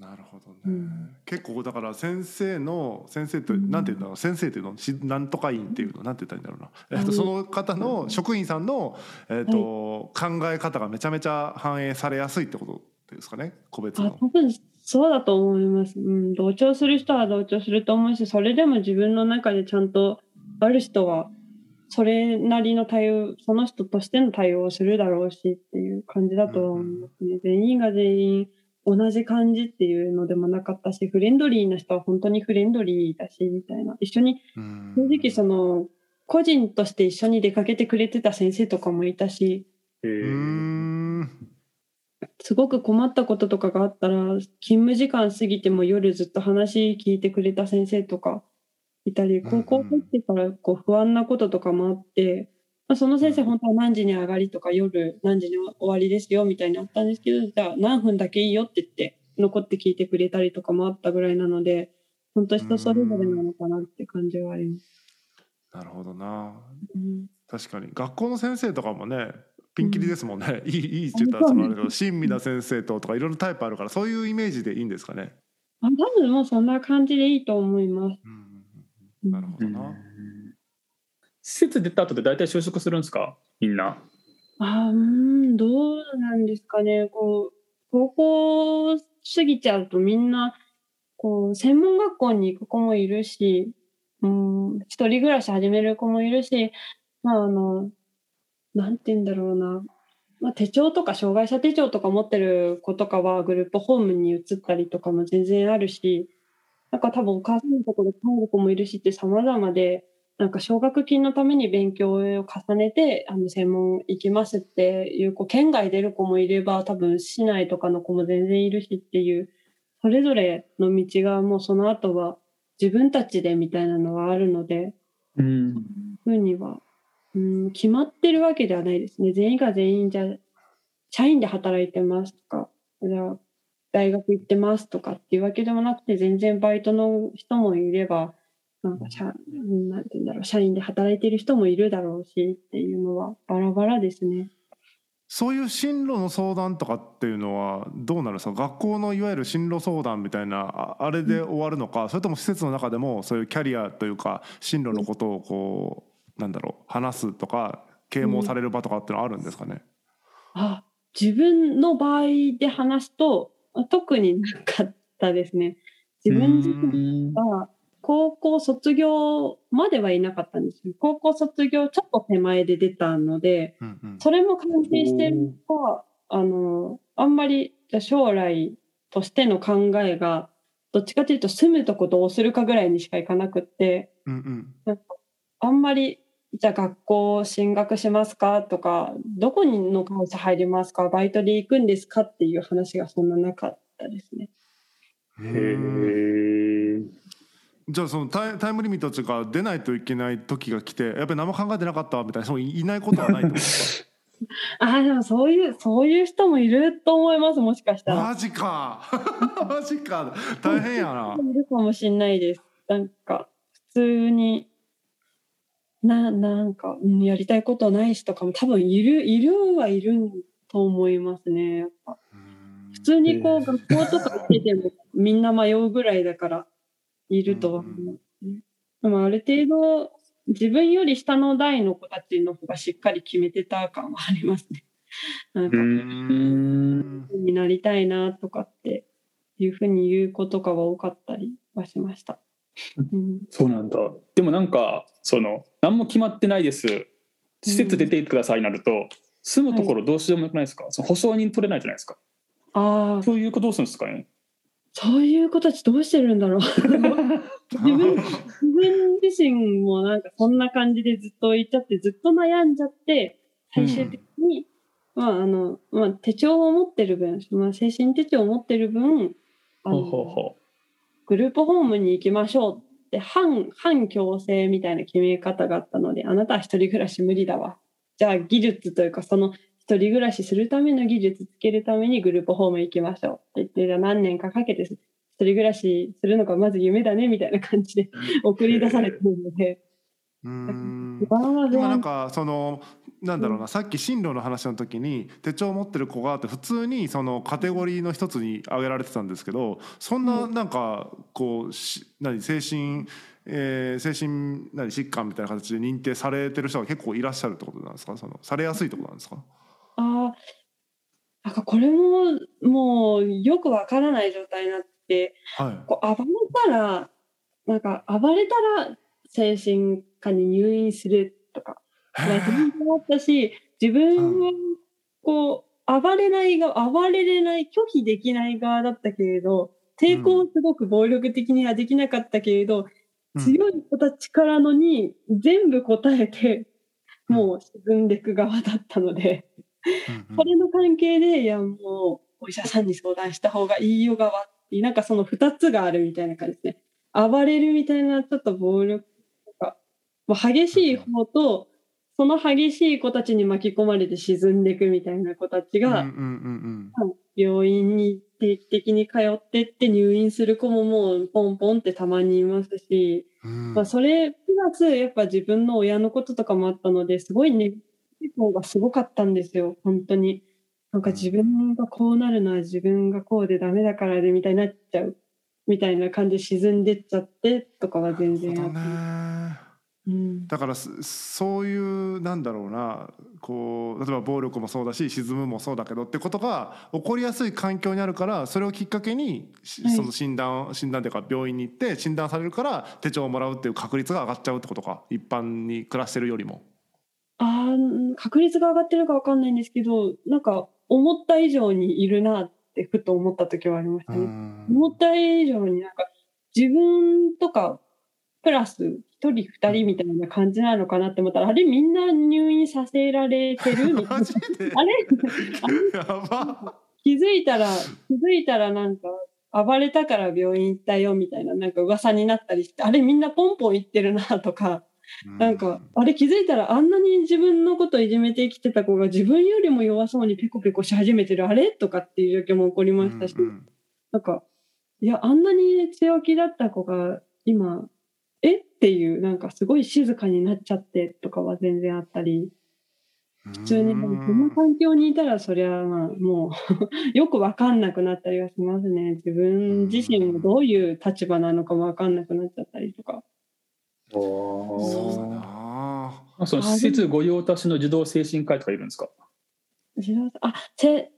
なるほどね、うん。結構だから先生の先生ってうん。なんていうんだろう。先生っていうのしなんとか院っていうのなんて言ったらいいんだろうな、えっと、うんその方の職員さんの、えっと考え方がめちゃめちゃ反映されやすいってことですかね？個別あの。多分そうだと思います、うん。同調する人は同調すると思うし、それでも自分の中でちゃんとある人はそれなりの対応、その人としての対応をするだろうしっていう感じだと思いますね。全員が全員同じ感じっていうのでもなかったし、フレンドリーな人は本当にフレンドリーだし、みたいな。一緒に、うん。正直その、個人として一緒に出かけてくれてた先生とかもいたし、すごく困ったこととかがあったら勤務時間過ぎても夜ずっと話聞いてくれた先生とかいたりうん。高校入ってからこう不安なこととかもあって、まあ、その先生本当は何時に上がりとか夜何時に終わりですよみたいにあったんですけどじゃあ何分だけいいよって言って残って聞いてくれたりとかもあったぐらいなので本当人それぞれなのかなって感じはあります。なるほどな。うん。確かに。学校の先生とかもねピンキリですもんね、いいいいって言ったらそのあけど親身な先生ととかいろいろタイプあるからそういうイメージでいいんですかね。まあ、多分もうそんな感じでいいと思います。うんうんうん。なるほどな。施設出た後で大体就職するんですか？みんな。あうん、どうなんですかね。こう、高校過ぎちゃうとみんな、こう、専門学校に行く子もいるし、うん、一人暮らし始める子もいるし、まあ、あの、なんて言うんだろうな。まあ、手帳とか障害者手帳とか持ってる子とかはグループホームに移ったりとかも全然あるし、なんか多分お母さんのところで帰る子もいるしって様々で、なんか奨学金のために勉強を重ねて、あの、専門行きますっていう子、県外出る子もいれば、多分市内とかの子も全然いるしっていう、それぞれの道がもうその後は自分たちでみたいなのはあるので、うん。ふうには、うん、決まってるわけではないですね。全員が全員じゃ、社員で働いてますとか、じゃあ大学行ってますとかっていうわけでもなくて、全然バイトの人もいれば、なんか社、うん。なんて言うんだろう、社員で働いてる人もいるだろうしっていうのはバラバラですね。そういう進路の相談とかっていうのはどうなるんですか？学校のいわゆる進路相談みたいなああれで終わるのか、それとも施設の中でもそういうキャリアというか進路のことをこうなんだろう話すとか啓蒙される場とかっていうのはあるんですかね、あ、自分の場合で話すと、特になかったですね。自分自身が高校卒業まではいなかったんですよ。高校卒業ちょっと手前で出たので、うんうんそれも関係してるのか、あの、あんまりじゃあ将来としての考えが、どっちかというと住むとこどうするかぐらいにしかいかなくって、うんうんなんかあんまり、じゃあ学校進学しますかとか、どこにの会社入りますかバイトで行くんですかっていう話がそんななかったですね。へえ。じゃあそのタイタイムリミットっていうか出ないといけない時が来てやっぱり何も考えてなかったみたいなそういないことはないってことですか？[LAUGHS] ああ、でもそういう、そういう人もいると思います、もしかしたら。マジか。[LAUGHS] マジか。大変やな。いるかもしれないです。なんか、普通に、な、なんか、うんやりたいことないしとかも多分いる、いるはいると思いますね。やっぱ。普通にこう、学校とか行っててもみんな迷うぐらいだから、いるとは思う、ね。でもある程度、自分より下の代の子たちの方がしっかり決めてた感はありますね。[LAUGHS] なんうか、ん。になりたいなとかっていうふうに言う子とかは多かったりはしました。うん、そうなんだ。でもなんかその何も決まってないです。施設出てくださいになると、住むところどうしようもよくないですか？その保証人取れないじゃないですか。ああ、そういうことどうするんですかね？そういう子たちどうしてるんだろう。[LAUGHS] 自分自分自身もなんかそんな感じでずっと言っちゃって、ずっと悩んじゃって、最終的に、まああの、まあ手帳を持ってる分、まあ精神手帳を持ってる分、あほうほうグループホームに行きましょうっって反反強制みたいな決め方があったのであなたは一人暮らし無理だわ。じゃあ技術というかその一人暮らしするための技術つけるためにグループホーム行きましょう。って言ってじゃあ何年かかけて一人暮らしするのがまず夢だねみたいな感じで送り出されてるので。うん。今なんかそのなんだろうな、さっき進路の話の時に手帳を持ってる子があって普通にそのカテゴリーの一つに挙げられてたんですけどそんななんかこうし何精神、えー、精神何疾患みたいな形で認定されてる人が結構いらっしゃるってことなんですか？そのされやすいってことなんですか？あなんかこれももうよくわからない状態になって、はい、こう暴れたらなんか暴れたら精神科に入院するとか、自分もあったし、自分はこう、暴れない側、暴れれない、拒否できない側だったけれど、抵抗すごく暴力的にはできなかったけれど、うん、強い子たちからのに全部答えて、もう沈んでいく側だったので、うん、それの関係で、いやもう、お医者さんに相談した方がいいよ側ってなんかその二つがあるみたいな感じですね。暴れるみたいなちょっと暴力もう激しい方と、その激しい子たちに巻き込まれて沈んでいくみたいな子たちが、病院に定期的に通ってって入院する子ももうポンポンってたまにいますし、まあ、それプラスやっぱ自分の親のこととかもあったのですごいね、方がすごかったんですよ、本当に。なんか自分がこうなるのは自分がこうでダメだからでみたいになっちゃう。みたいな感じで沈んでっちゃってとかは全然あって。だからそういうなんだろうな。こう例えば暴力もそうだし沈むもそうだけどってことが起こりやすい環境にあるからそれをきっかけに、その診断診断というか病院に行って診断されるから手帳をもらうっていう確率が上がっちゃうってことか。一般に暮らしてるよりも。あ確率が上がってるか分かんないんですけどなんか思った以上にいるなってふと思った時はありましたね。思った以上になんか自分とかプラス一人二人みたいな感じなのかなって思ったら、あれみんな入院させられてるみたいな。[LAUGHS] あれ？気づいたら、気づいたらなんか、暴れたから病院行ったよみたいな、なんか噂になったりして、あれみんなポンポン行ってるなとか、なんか、あれ気づいたらあんなに自分のこといじめて生きてた子が自分よりも弱そうにペコペコし始めてるあれとかっていう状況も起こりましたし、なんか、いや、あんなに強気だった子が今、えっていうなんかすごい静かになっちゃってとかは全然あったり普通にこの環境にいたらそりゃまあもう [LAUGHS] よく分かんなくなったりはしますね。自分自身もどういう立場なのかも分かんなくなっちゃったりとか。そうだな。その施設御用達の児童精神科医とかいるんですか？あせ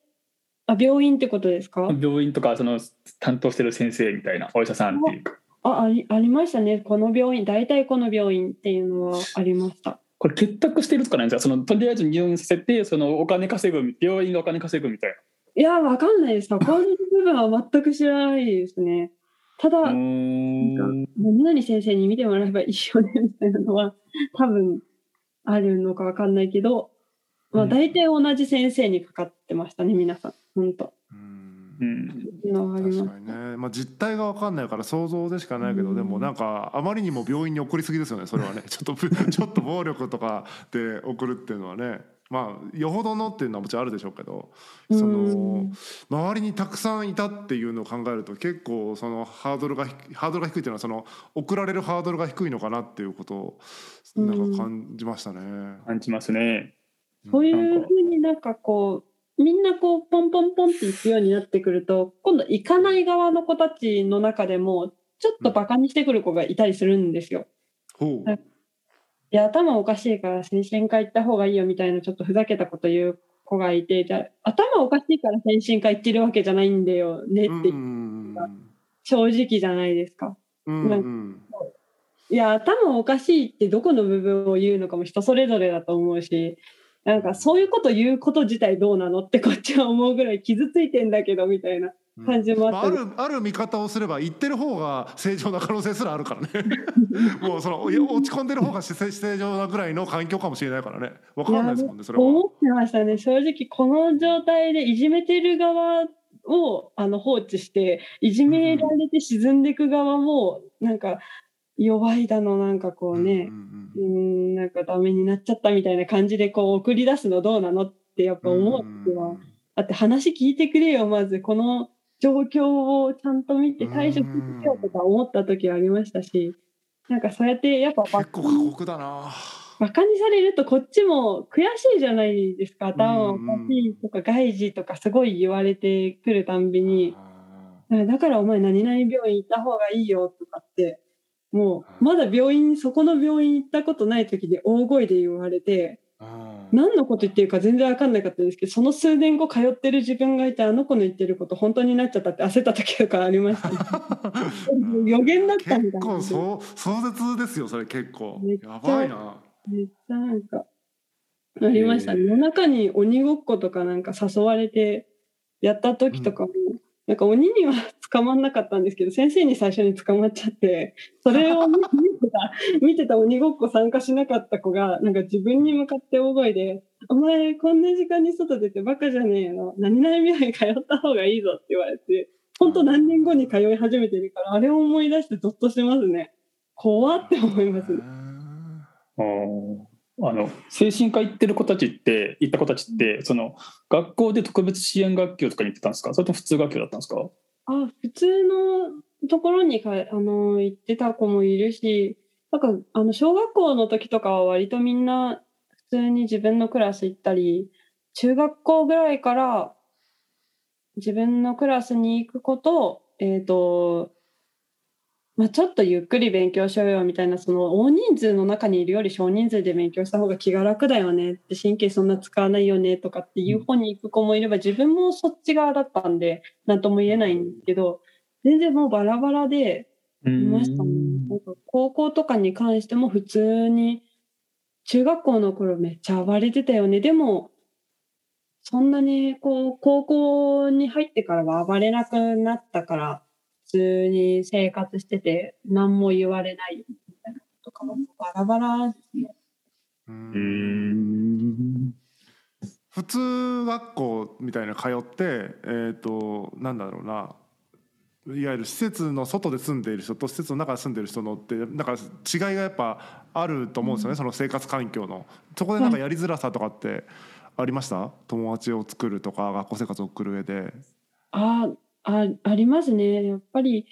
あ病院ってことですか？病院とかその担当してる先生みたいなお医者さんっていうか。あありありましたね。この病院大体この病院っていうのはありました。これ結託してるとかなんですか？そのとりあえず入院させてそのお金稼ぐ病院がお金稼ぐみたいな。いやわかんないです。こういう部分は全く知らないですねただ何々先生に見てもらえばいいよねみたいなのは多分あるのかわかんないけど、まあ、大体同じ先生にかかってましたね皆さん。本当。うん、確かにね、まあ、実態が分かんないから想像でしかないけど、うん、でもなんかあまりにも病院に送りすぎですよねそれはね。ちょっとちょっと暴力とかで送るっていうのはねまあよほどのっていうのはもちろんあるでしょうけどその周りにたくさんいたっていうのを考えると結構そのハードルがハードルが低いっていうのはその送られるハードルが低いのかなっていうことをなんか感じましたね。感じますね。そういうふうになんかこうみんなこうポンポンポンっていくようになってくると今度行かない側の子たちの中でもちょっとバカにしてくる子がいたりするんですよ。うん、いや頭おかしいから精神科行った方がいいよみたいなちょっとふざけたこと言う子がいてじゃあ頭おかしいから精神科行ってるわけじゃないんだよねって正直じゃないですか。うんいや頭おかしいってどこの部分を言うのかも人それぞれだと思うしなんかそういうこと言うこと自体どうなのってこっちは思うぐらい傷ついてんだけどみたいな感じもあって、うん、あるある見方をすれば言ってる方が正常な可能性すらあるからね。[LAUGHS] もうその落ち込んでる方が正常なぐらいの環境かもしれないからね。分かんないですもんねそれは。思ってましたね。正直この状態でいじめてる側をあの放置していじめられて沈んでいく側もなんか弱いだのなんかこうね、うんなんかダメになっちゃったみたいな感じでこう送り出すのどうなのってやっぱ思う時は、だって話聞いてくれよ、まず。この状況をちゃんと見て対処してよとか思った時はありましたし、なんかそうやってやっぱバ結構過酷だな。バカにされるとこっちも悔しいじゃないですか。頭おかしいとか外事とかすごい言われてくるたんびに、だからお前何々病院行った方がいいよとかって、もうまだ病院、そこの病院行ったことない時で大声で言われて、何のこと言ってるか全然わかんなかったんですけど、その数年後通ってる自分がいて、あの子の言ってること本当になっちゃったって焦った時とかありました、ね。[LAUGHS] 予言だったみたいな。結構そう壮絶ですよそれ結構やばいなめっちゃなんか、ありましたね。夜中に鬼ごっことかなんか誘われてやった時とかも、なんか鬼には捕まんなかったんですけど、先生に最初に捕まっちゃって、それを見てた、[LAUGHS] 見てた鬼ごっこ参加しなかった子が、なんか自分に向かって大声で、お前こんな時間に外出てバカじゃねえの、何々病院通った方がいいぞって言われて、本当何年後に通い始めてるから、あれを思い出してゾッとしますね。怖って思いますね。あの精神科行ってる子たちって行った子たちってその学校で特別支援学級とかに行ってたんですか？それとも普通学級だったんですか？あ、普通のところにかあの行ってた子もいるし、なんかあの小学校の時とかは割とみんな普通に自分のクラス行ったり、中学校ぐらいから自分のクラスに行くこと、えっ、と、まあ、ちょっとゆっくり勉強しようよみたいな、その大人数の中にいるより少人数で勉強した方が気が楽だよねって、神経そんな使わないよねとかっていう方に行く子もいれば、自分もそっち側だったんで、なんとも言えないんですけど、全然もうバラバラでいました。ね。なんか高校とかに関しても普通に、中学校の頃めっちゃ暴れてた。よね。でも、そんなにこう、高校に入ってからは暴れなくなった。から、普通に生活してて何も言われないみたいなことかもバラバラですね。ううんん普通学校みたいな通ってえっ、となんだろうな。いわゆる施設の外で住んでいる人と施設の中で住んでいる人のってなんか違いがやっぱあると思うんですよね、その生活環境の。そこでなんかやりづらさとかってありました？友達を作るとか学校生活を送る上で。ああ、ありますね。やっぱり、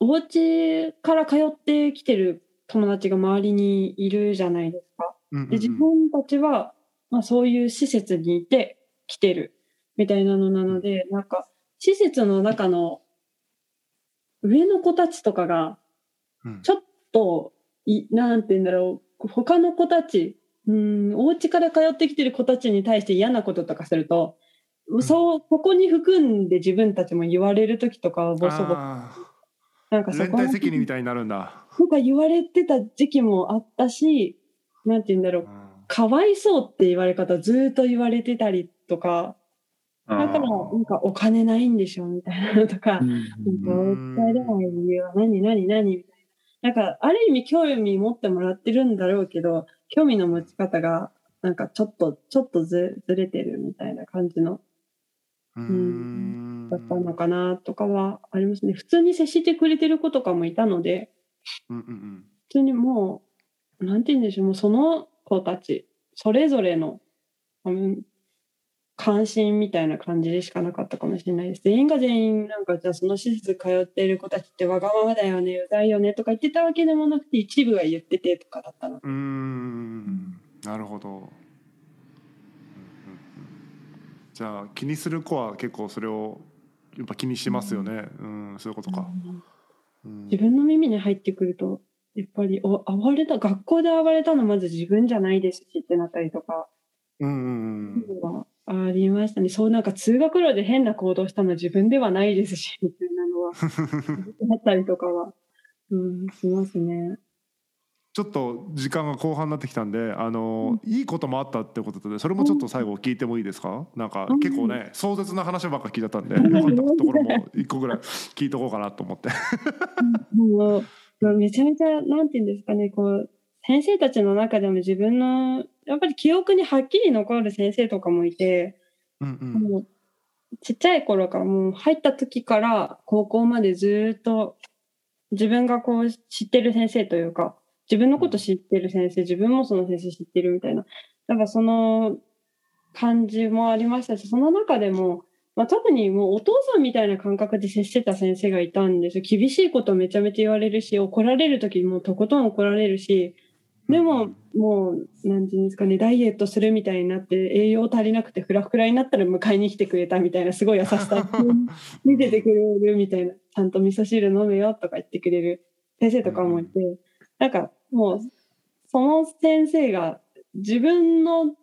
お家から通ってきてる友達が周りにいるじゃないですか。で自分たちは、まあ、そういう施設にいて来てるみたいなのなので、なんか施設の中の上の子たちとかがうんちょっといなんて言うんだろう他の子たちうんお家から通ってきてる子たちに対して嫌なこととかすると、そうここに含んで自分たちも言われる時とかはボソボソあなんかそこー連帯責任みたいになるんだ。とか言われてた時期もあったしなんて言うんだろう。かわいそうって言われ方ずーっと言われてたりとか、だからなんかお金ないんでしょみたいなのとか、なんか訴えれない理由は何何何みたいな。なんかある意味興味持ってもらってるんだろうけど、興味の持ち方がなんかちょっと、ちょっとずずれてるみたいな感じのうーんだったのかなとかはありますね。普通に接してくれてる子とかもいたので、うんうんうん普通にもう、なんて言うんでしょう、もうその子たち、それぞれの、うん関心みたいな感じでしかなかったかもしれないです。全員が全員、なんかじゃあその施設通っている子たちってわがままだよね、うざいよねとか言ってたわけでもなくて、一部が言っててとかだったの。うーんなるほど。うんうんうんじゃあ気にする子は結構それをやっぱ気にしますよね。うん、そういうことか。うん自分の耳に入ってくると、やっぱり、お、暴れた、学校で暴れたのまず自分じゃないですしってなったりとか、うんうんうんはありましたね。そうなんか通学路で変な行動したの自分ではないですし、みたいなのは、[LAUGHS] あったりとかは、うん、しますね。ちょっと時間が後半になってきたんで、あの、いいこともあったってことで、それもちょっと最後聞いてもいいですか？なんかうん結構ね壮絶な話ばっか聞いちゃったんで、うん。よかったところも一個ぐらい聞いとこうかなと思って。もう、まあめちゃめちゃ、なんていうんですかね、こう、先生たちの中でも自分の、やっぱり記憶にはっきり残る先生とかもいて、うんうん。もうちっちゃい頃からもう入った時から高校までずーっと自分がこう知ってる先生というか、自分のこと知ってる先生、自分もその先生知ってるみたいな。なんかその感じもありましたし、その中でも、まあ、特にもうお父さんみたいな感覚で接してた先生がいたんです厳しいことめちゃめちゃ言われるし、怒られる時もとことん怒られるし、でも、もう、なんていうんですかね、ダイエットするみたいになって、栄養足りなくてフラフラになったら迎えに来てくれたみたいな、すごい優しさ [LAUGHS] 見ててくれるみたいな、ちゃんと味噌汁飲めよとか言ってくれる先生とかもいて、なんかもう、その先生が自分の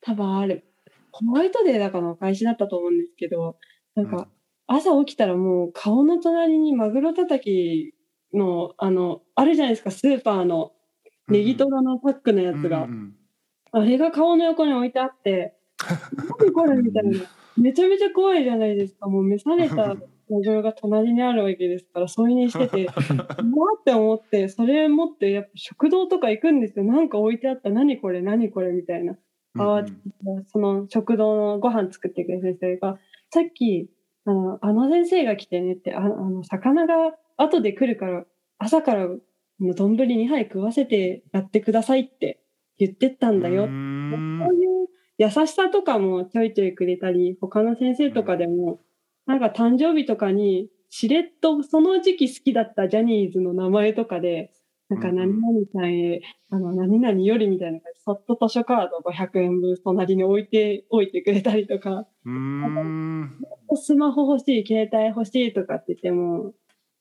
多分ある、ホワイトデーだかの開始だったと思うんですけど、なんか、朝起きたらもう顔の隣にマグロたたきの、あの、あるじゃないですか、スーパーのネギトロのパックのやつが、あれが顔の横に置いてあって何これみたいなめちゃめちゃ怖いじゃないですかもう召されたマグロが隣にあるわけですから添い寝してて [LAUGHS] うわって思ってそれ持ってやっぱ食堂とか行くんですよなんか置いてあった何これ何これみたいな。あその食堂のご飯作ってくれる先生がさっきあのあの先生が来てねってああの魚が後で来るから朝から丼2杯食わせてやってくださいって言ってったんだよ。そういう優しさとかもちょいちょいくれたり、他の先生とかでも、なんか誕生日とかに、しれっとその時期好きだったジャニーズの名前とかで、なんか何々さんへ、あの、何々よりみたいな感じそっと図書カード500円分隣に置いて、置いてくれたりとか、スマホ欲しい、携帯欲しいとかって言っても、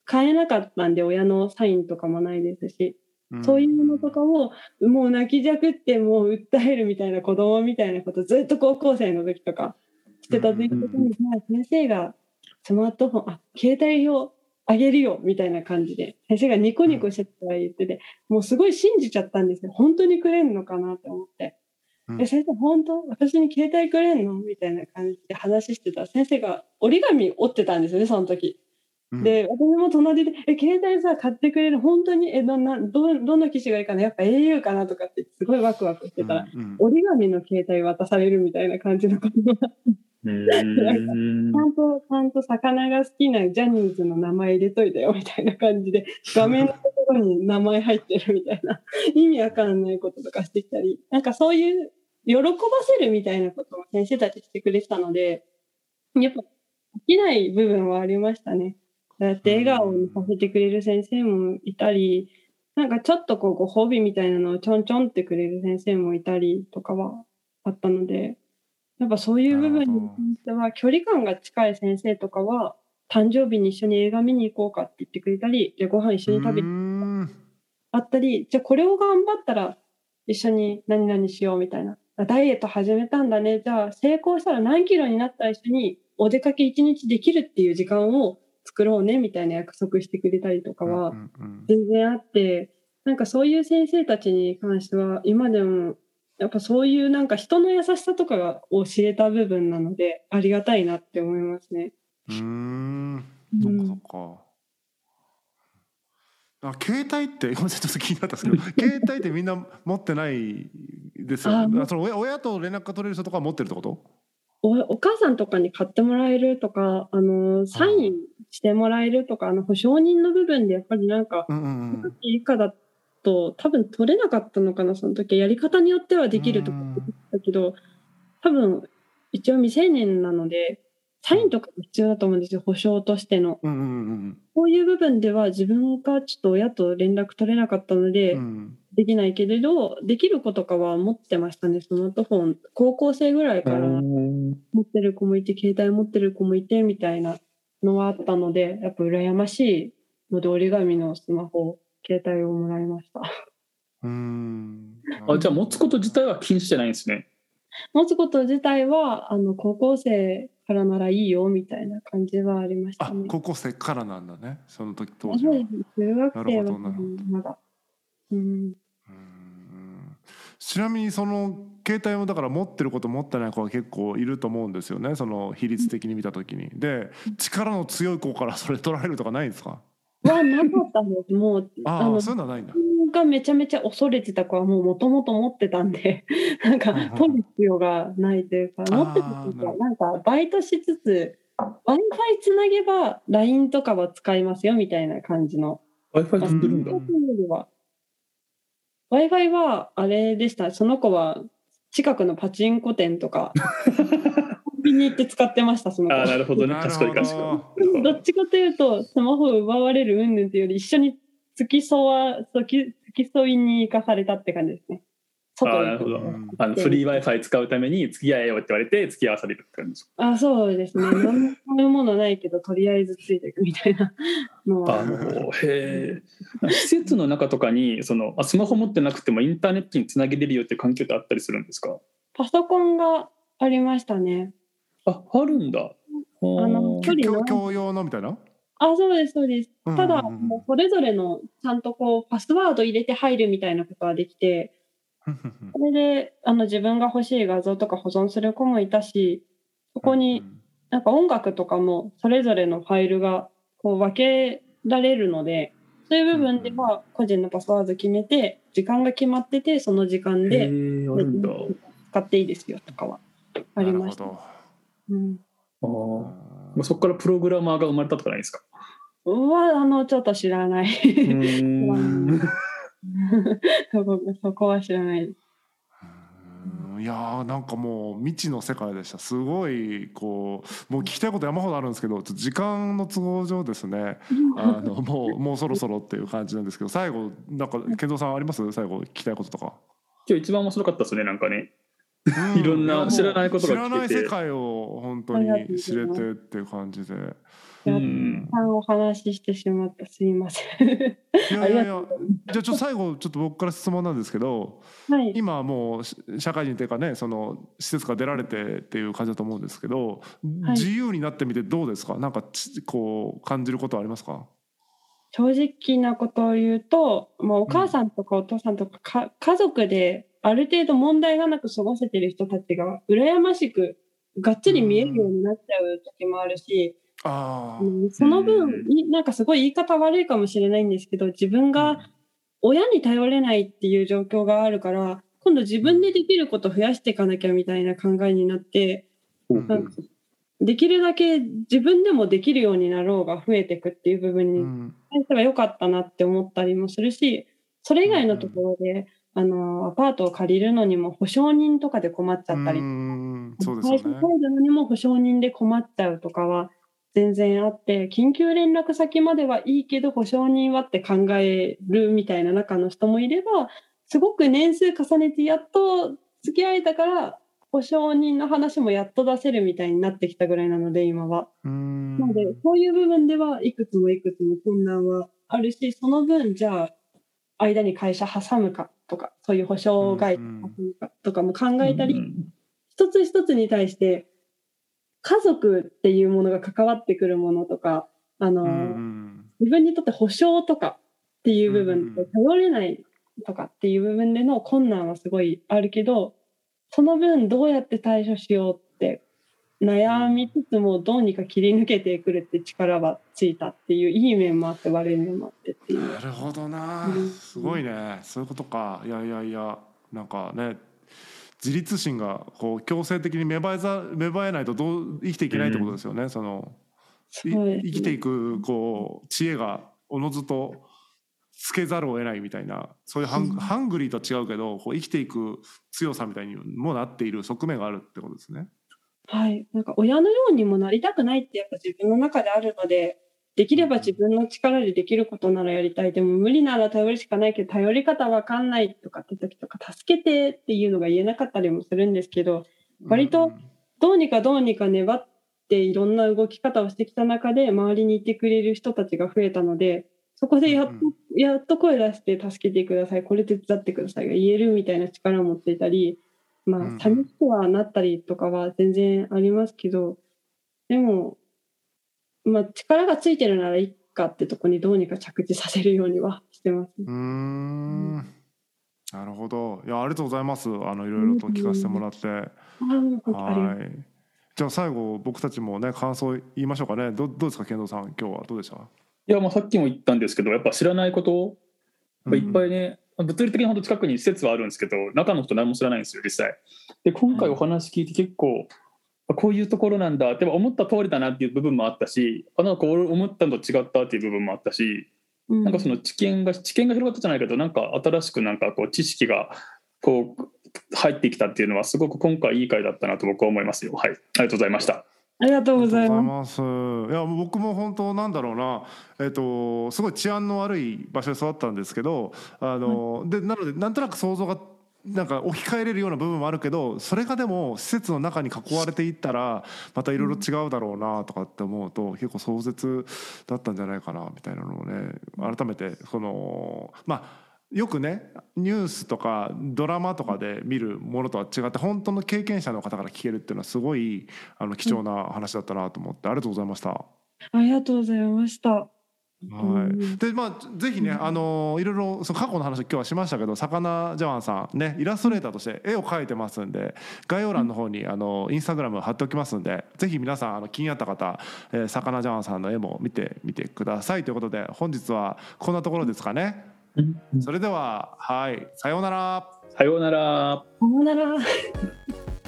買えなかったんで親のサインとかもないですし、そういうものとかをもう泣きじゃくってもう訴えるみたいな子供みたいなことずっと高校生の時とかしてた時に、先生がスマートフォン、あ、携帯をあげるよみたいな感じで、先生がニコニコしてたら言ってて、もうすごい信じちゃったんですよ。本当にくれんのかなって思って。え、先生、本当？私に携帯くれんの？みたいな感じで話してた。先生が折り紙折ってたんですよね、その時。で、私も隣で、え、携帯さ、買ってくれる、本当に、え、どんな、ど、どの機種がいいかな、やっぱ au かな？とかって、すごいワクワクしてたら、うんうん、折り紙の携帯渡されるみたいな感じのことが。[LAUGHS] ちゃんと、ちゃんと魚が好きなジャニーズの名前入れといたよみたいな感じで、[LAUGHS] 画面のところに名前入ってるみたいな、[LAUGHS] 意味わかんないこととかしてきたり、なんかそういう喜ばせるみたいなことを先生たちしてくれてたので、やっぱできない部分はありましたね。やって笑顔にさせてくれる先生もいたり、なんかちょっとこうご褒美みたいなのをちょんちょんってくれる先生もいたりとかはあったので、やっぱそういう部分に関しては距離感が近い先生とかは誕生日に一緒に映画見に行こうかって言ってくれたり、じゃご飯一緒に食べてあったり、じゃあこれを頑張ったら一緒に何々しようみたいな。ダイエット始めたんだね。じゃあ成功したら何キロになったら一緒にお出かけ一日できるっていう時間を作ろうねみたいな約束してくれたりとかは全然あって、なんかそういう先生たちに関しては今でもやっぱそういうなんか人の優しさとかを知れた部分なのでありがたいなって思いますね。うん。そっかそっか。あ携帯ってごめんなさいちょっと気になったんですけど [LAUGHS] 携帯ってみんな持ってないですよね。その親親と連絡が取れる人とか持ってるってこと？おお母さんとかに買ってもらえるとか、あの、サインしてもらえるとか、あの、保証人の部分でやっぱりなんか、うんうん、以下だと多分取れなかったのかな、その時。やり方によってはできるとかだけど、多分、一応未成年なので、サインとか必要だと思うんですよ、保証としての。うんうんうん、こういう部分では自分がちょっと親と連絡取れなかったので、うんできないけれど、できる子とかは持ってましたね、スマートフォン。高校生ぐらいから持ってる子もいて、携帯持ってる子もいて、みたいなのはあったので、やっぱ羨ましいので、折り紙のスマホ、携帯をもらいました。うんあじゃあ持つこと自体は禁止じゃないんですね。持つこと自体はあの高校生からならいいよみたいな感じはありましたね。高校生からなんだね、その時当時は。中学生はまだ。うんちなみにその携帯もだから持ってること持ってない子は結構いると思うんですよねその比率的に見た時に。で力の強い子からそれ取られるとかないんですか？はなかったんです。もうああそういうのはないんだ。がめちゃめちゃ恐れてた子はもうもともと持ってたんで [LAUGHS] なんか取る必要がないというか持ってた時はなんかバイトしつつ w i f i つなげば LINE とかは使いますよみたいな感じの Wi-Fi 飛んでるんだ。Wi-Fi はあれでした。その子は近くのパチンコ店とか、[LAUGHS] コンビニ行って使ってました、その子あ。なるほどね。ど賢い賢い。どっちかというと、スマホを奪われる云々というより、一緒に付き添わ、付き付き添いに行かされたって感じですね。外にああ、なるほど。うん。あのフリー Wi-Fi 使うために付き合えよって言われて付き合わされるって感じですあ、そうですね。[LAUGHS] 何も買うものないけど、とりあえずついていくみたいな。のは。あ。のへえ。施設の中とかにそのあスマホ持ってなくてもインターネットにつなげれるよっていう環境ってあったりするんですか？パソコンがありましたね。ああるんだ。あの距離の。教教養のみたいな？あ、そうです、そうです。うんただ、うん。うんもうそれぞれのちゃんとこう、パスワード入れて入るみたいなことができて、それであの自分が欲しい画像とか保存する子もいたし、そこになんか音楽とかもそれぞれのファイルがこう分けられるので、そういう部分では個人のパスワード決めて、時間が決まってて、その時間へで使っていいですよとかはありました。うん。ああそこからプログラマーが生まれたとかないですか？は、あの、ちょっと知らない。[LAUGHS] う [LAUGHS] んそこそこは知らない。です。うん。いやーなんかもう未知の世界でした。すごいこうもう聞きたいこと山ほどあるんですけどちょっと時間の都合上ですね。あのもうもうそろそろっていう感じなんですけど最後なんか健三さんあります？最後聞きたいこととか。今日一番面白かったですねなんかね。ういろんな知らないことが聞けて。知らない世界を本当に知れてっていう感じで。やっうん。たお話ししてしまった。すいません。いやいやいや。じゃあちょっと最後ちょっと僕から質問なんですけどはい。今はもうし社会人というかねその施設から出られてっていう感じだと思うんですけど、はい。自由になってみてどうですか？なんかちこう感じることはありますか？正直なことを言うと、まあ、お母さんとかお父さんとかか家族である程度問題がなく過ごせてる人たちが羨ましくがっつり見えるようになっちゃう時もあるし、あそのう分なんかすごい言い方悪いかもしれないんですけど自分が親に頼れないっていう状況があるから今度自分でできること増やしていかなきゃみたいな考えになってうんできるだけ自分でもできるようになろうが増えていくっていう部分にうん。対しては良かったなって思ったりもするしそれ以外のところで、あのアパートを借りるのにも保証人とかで困っちゃったりうんそうです会社よね。入るのにも保証人で困っちゃうとかは全然あって緊急連絡先まではいいけど保証人はって考えるみたいな中の人もいればすごく年数重ねてやっと付き合えたから保証人の話もやっと出せるみたいになってきたぐらいなので今は。うん。なのでそういう部分ではいくつもいくつも困難はあるしその分じゃあ間に会社挟むかとかそういう保証会社挟むかとかも考えたり、うん。一つ一つに対して家族っていうものが関わってくるものとかあの、うん自分にとって保証とかっていう部分でうん頼れないとかっていう部分での困難はすごいあるけどその分どうやって対処しようって悩みつつもどうにか切り抜けてくるって力はついたっていういい面もあって悪い面もあってっていう。なるほどな。うんすごいね。そういうことか。いやいやいや。なんかね自立心がこう強制的に芽生えざ芽生えないとどう生きていけないってことですよね、うですね。生きていくこう知恵がおのずとつけざるを得ないみたいなそういうハン,、うん。ハングリーとは違うけどこう生きていく強さみたいにもなっている側面があるってことですね。はい、なんか親のようにもなりたくないってやっぱ自分の中であるのでできれば自分の力でできることならやりたいでも無理なら頼るしかないけど頼り方わかんないとかって時とか助けてっていうのが言えなかったりもするんですけど割とどうにかどうにか粘っていろんな動き方をしてきた中で周りにいてくれる人たちが増えたのでそこでやっと,、うん。やっと声出して助けてくださいこれ手伝ってくださいが言えるみたいな力を持っていたりまうんあ寂しくはなったりとかは全然ありますけどでも、まあ、力がついてるならいいかってとこにどうにか着地させるようにはしてます。うーんなるほどいやありがとうございますあのいろいろと聞かせてもらって。はい。じゃあ最後僕たちもね感想言いましょうかね。どどうですか健三さん今日はどうでした？いやまあさっきも言ったんですけどやっぱ知らないことがいっぱいね、物理的に本当近くに施設はあるんですけど中の人何も知らないんですよ実際。で今回お話聞いて結構、あこういうところなんだって思った通りだなっていう部分もあったしあなんか俺思ったのと違ったっていう部分もあったしうんなんかその知見が知見が広がったじゃないけどなんか新しくなんかこう知識がこう入ってきたっていうのはすごく今回いい回だったなと僕は思いますよ。はい、ありがとうございました。ありがとうございます。います。いや僕も本当なんだろうな、えっとすごい治安の悪い場所で育ったんですけど、あの、でなのでなんとなく想像がなんか置き換えれるような部分もあるけどそれがでも施設の中に囲われていったらまたいろいろ違うだろうなとかって思うと結構壮絶だったんじゃないかなみたいなのをね改めてそのまあよくねニュースとかドラマとかで見るものとは違って本当の経験者の方から聞けるっていうのはすごいあの貴重な話だったなと思ってありがとうございました。ありがとうございました。はい、でまあぜひね、あのいろいろその過去の話今日はしましたけど魚ジャワンさんねイラストレーターとして絵を描いてますんで概要欄の方にあのインスタグラム貼っておきますんでぜひ皆さんあの気になった方、えー、魚ジャワンさんの絵も見てみてくださいということで本日はこんなところですかね。それでははいさようなら。さようなら。さようなら。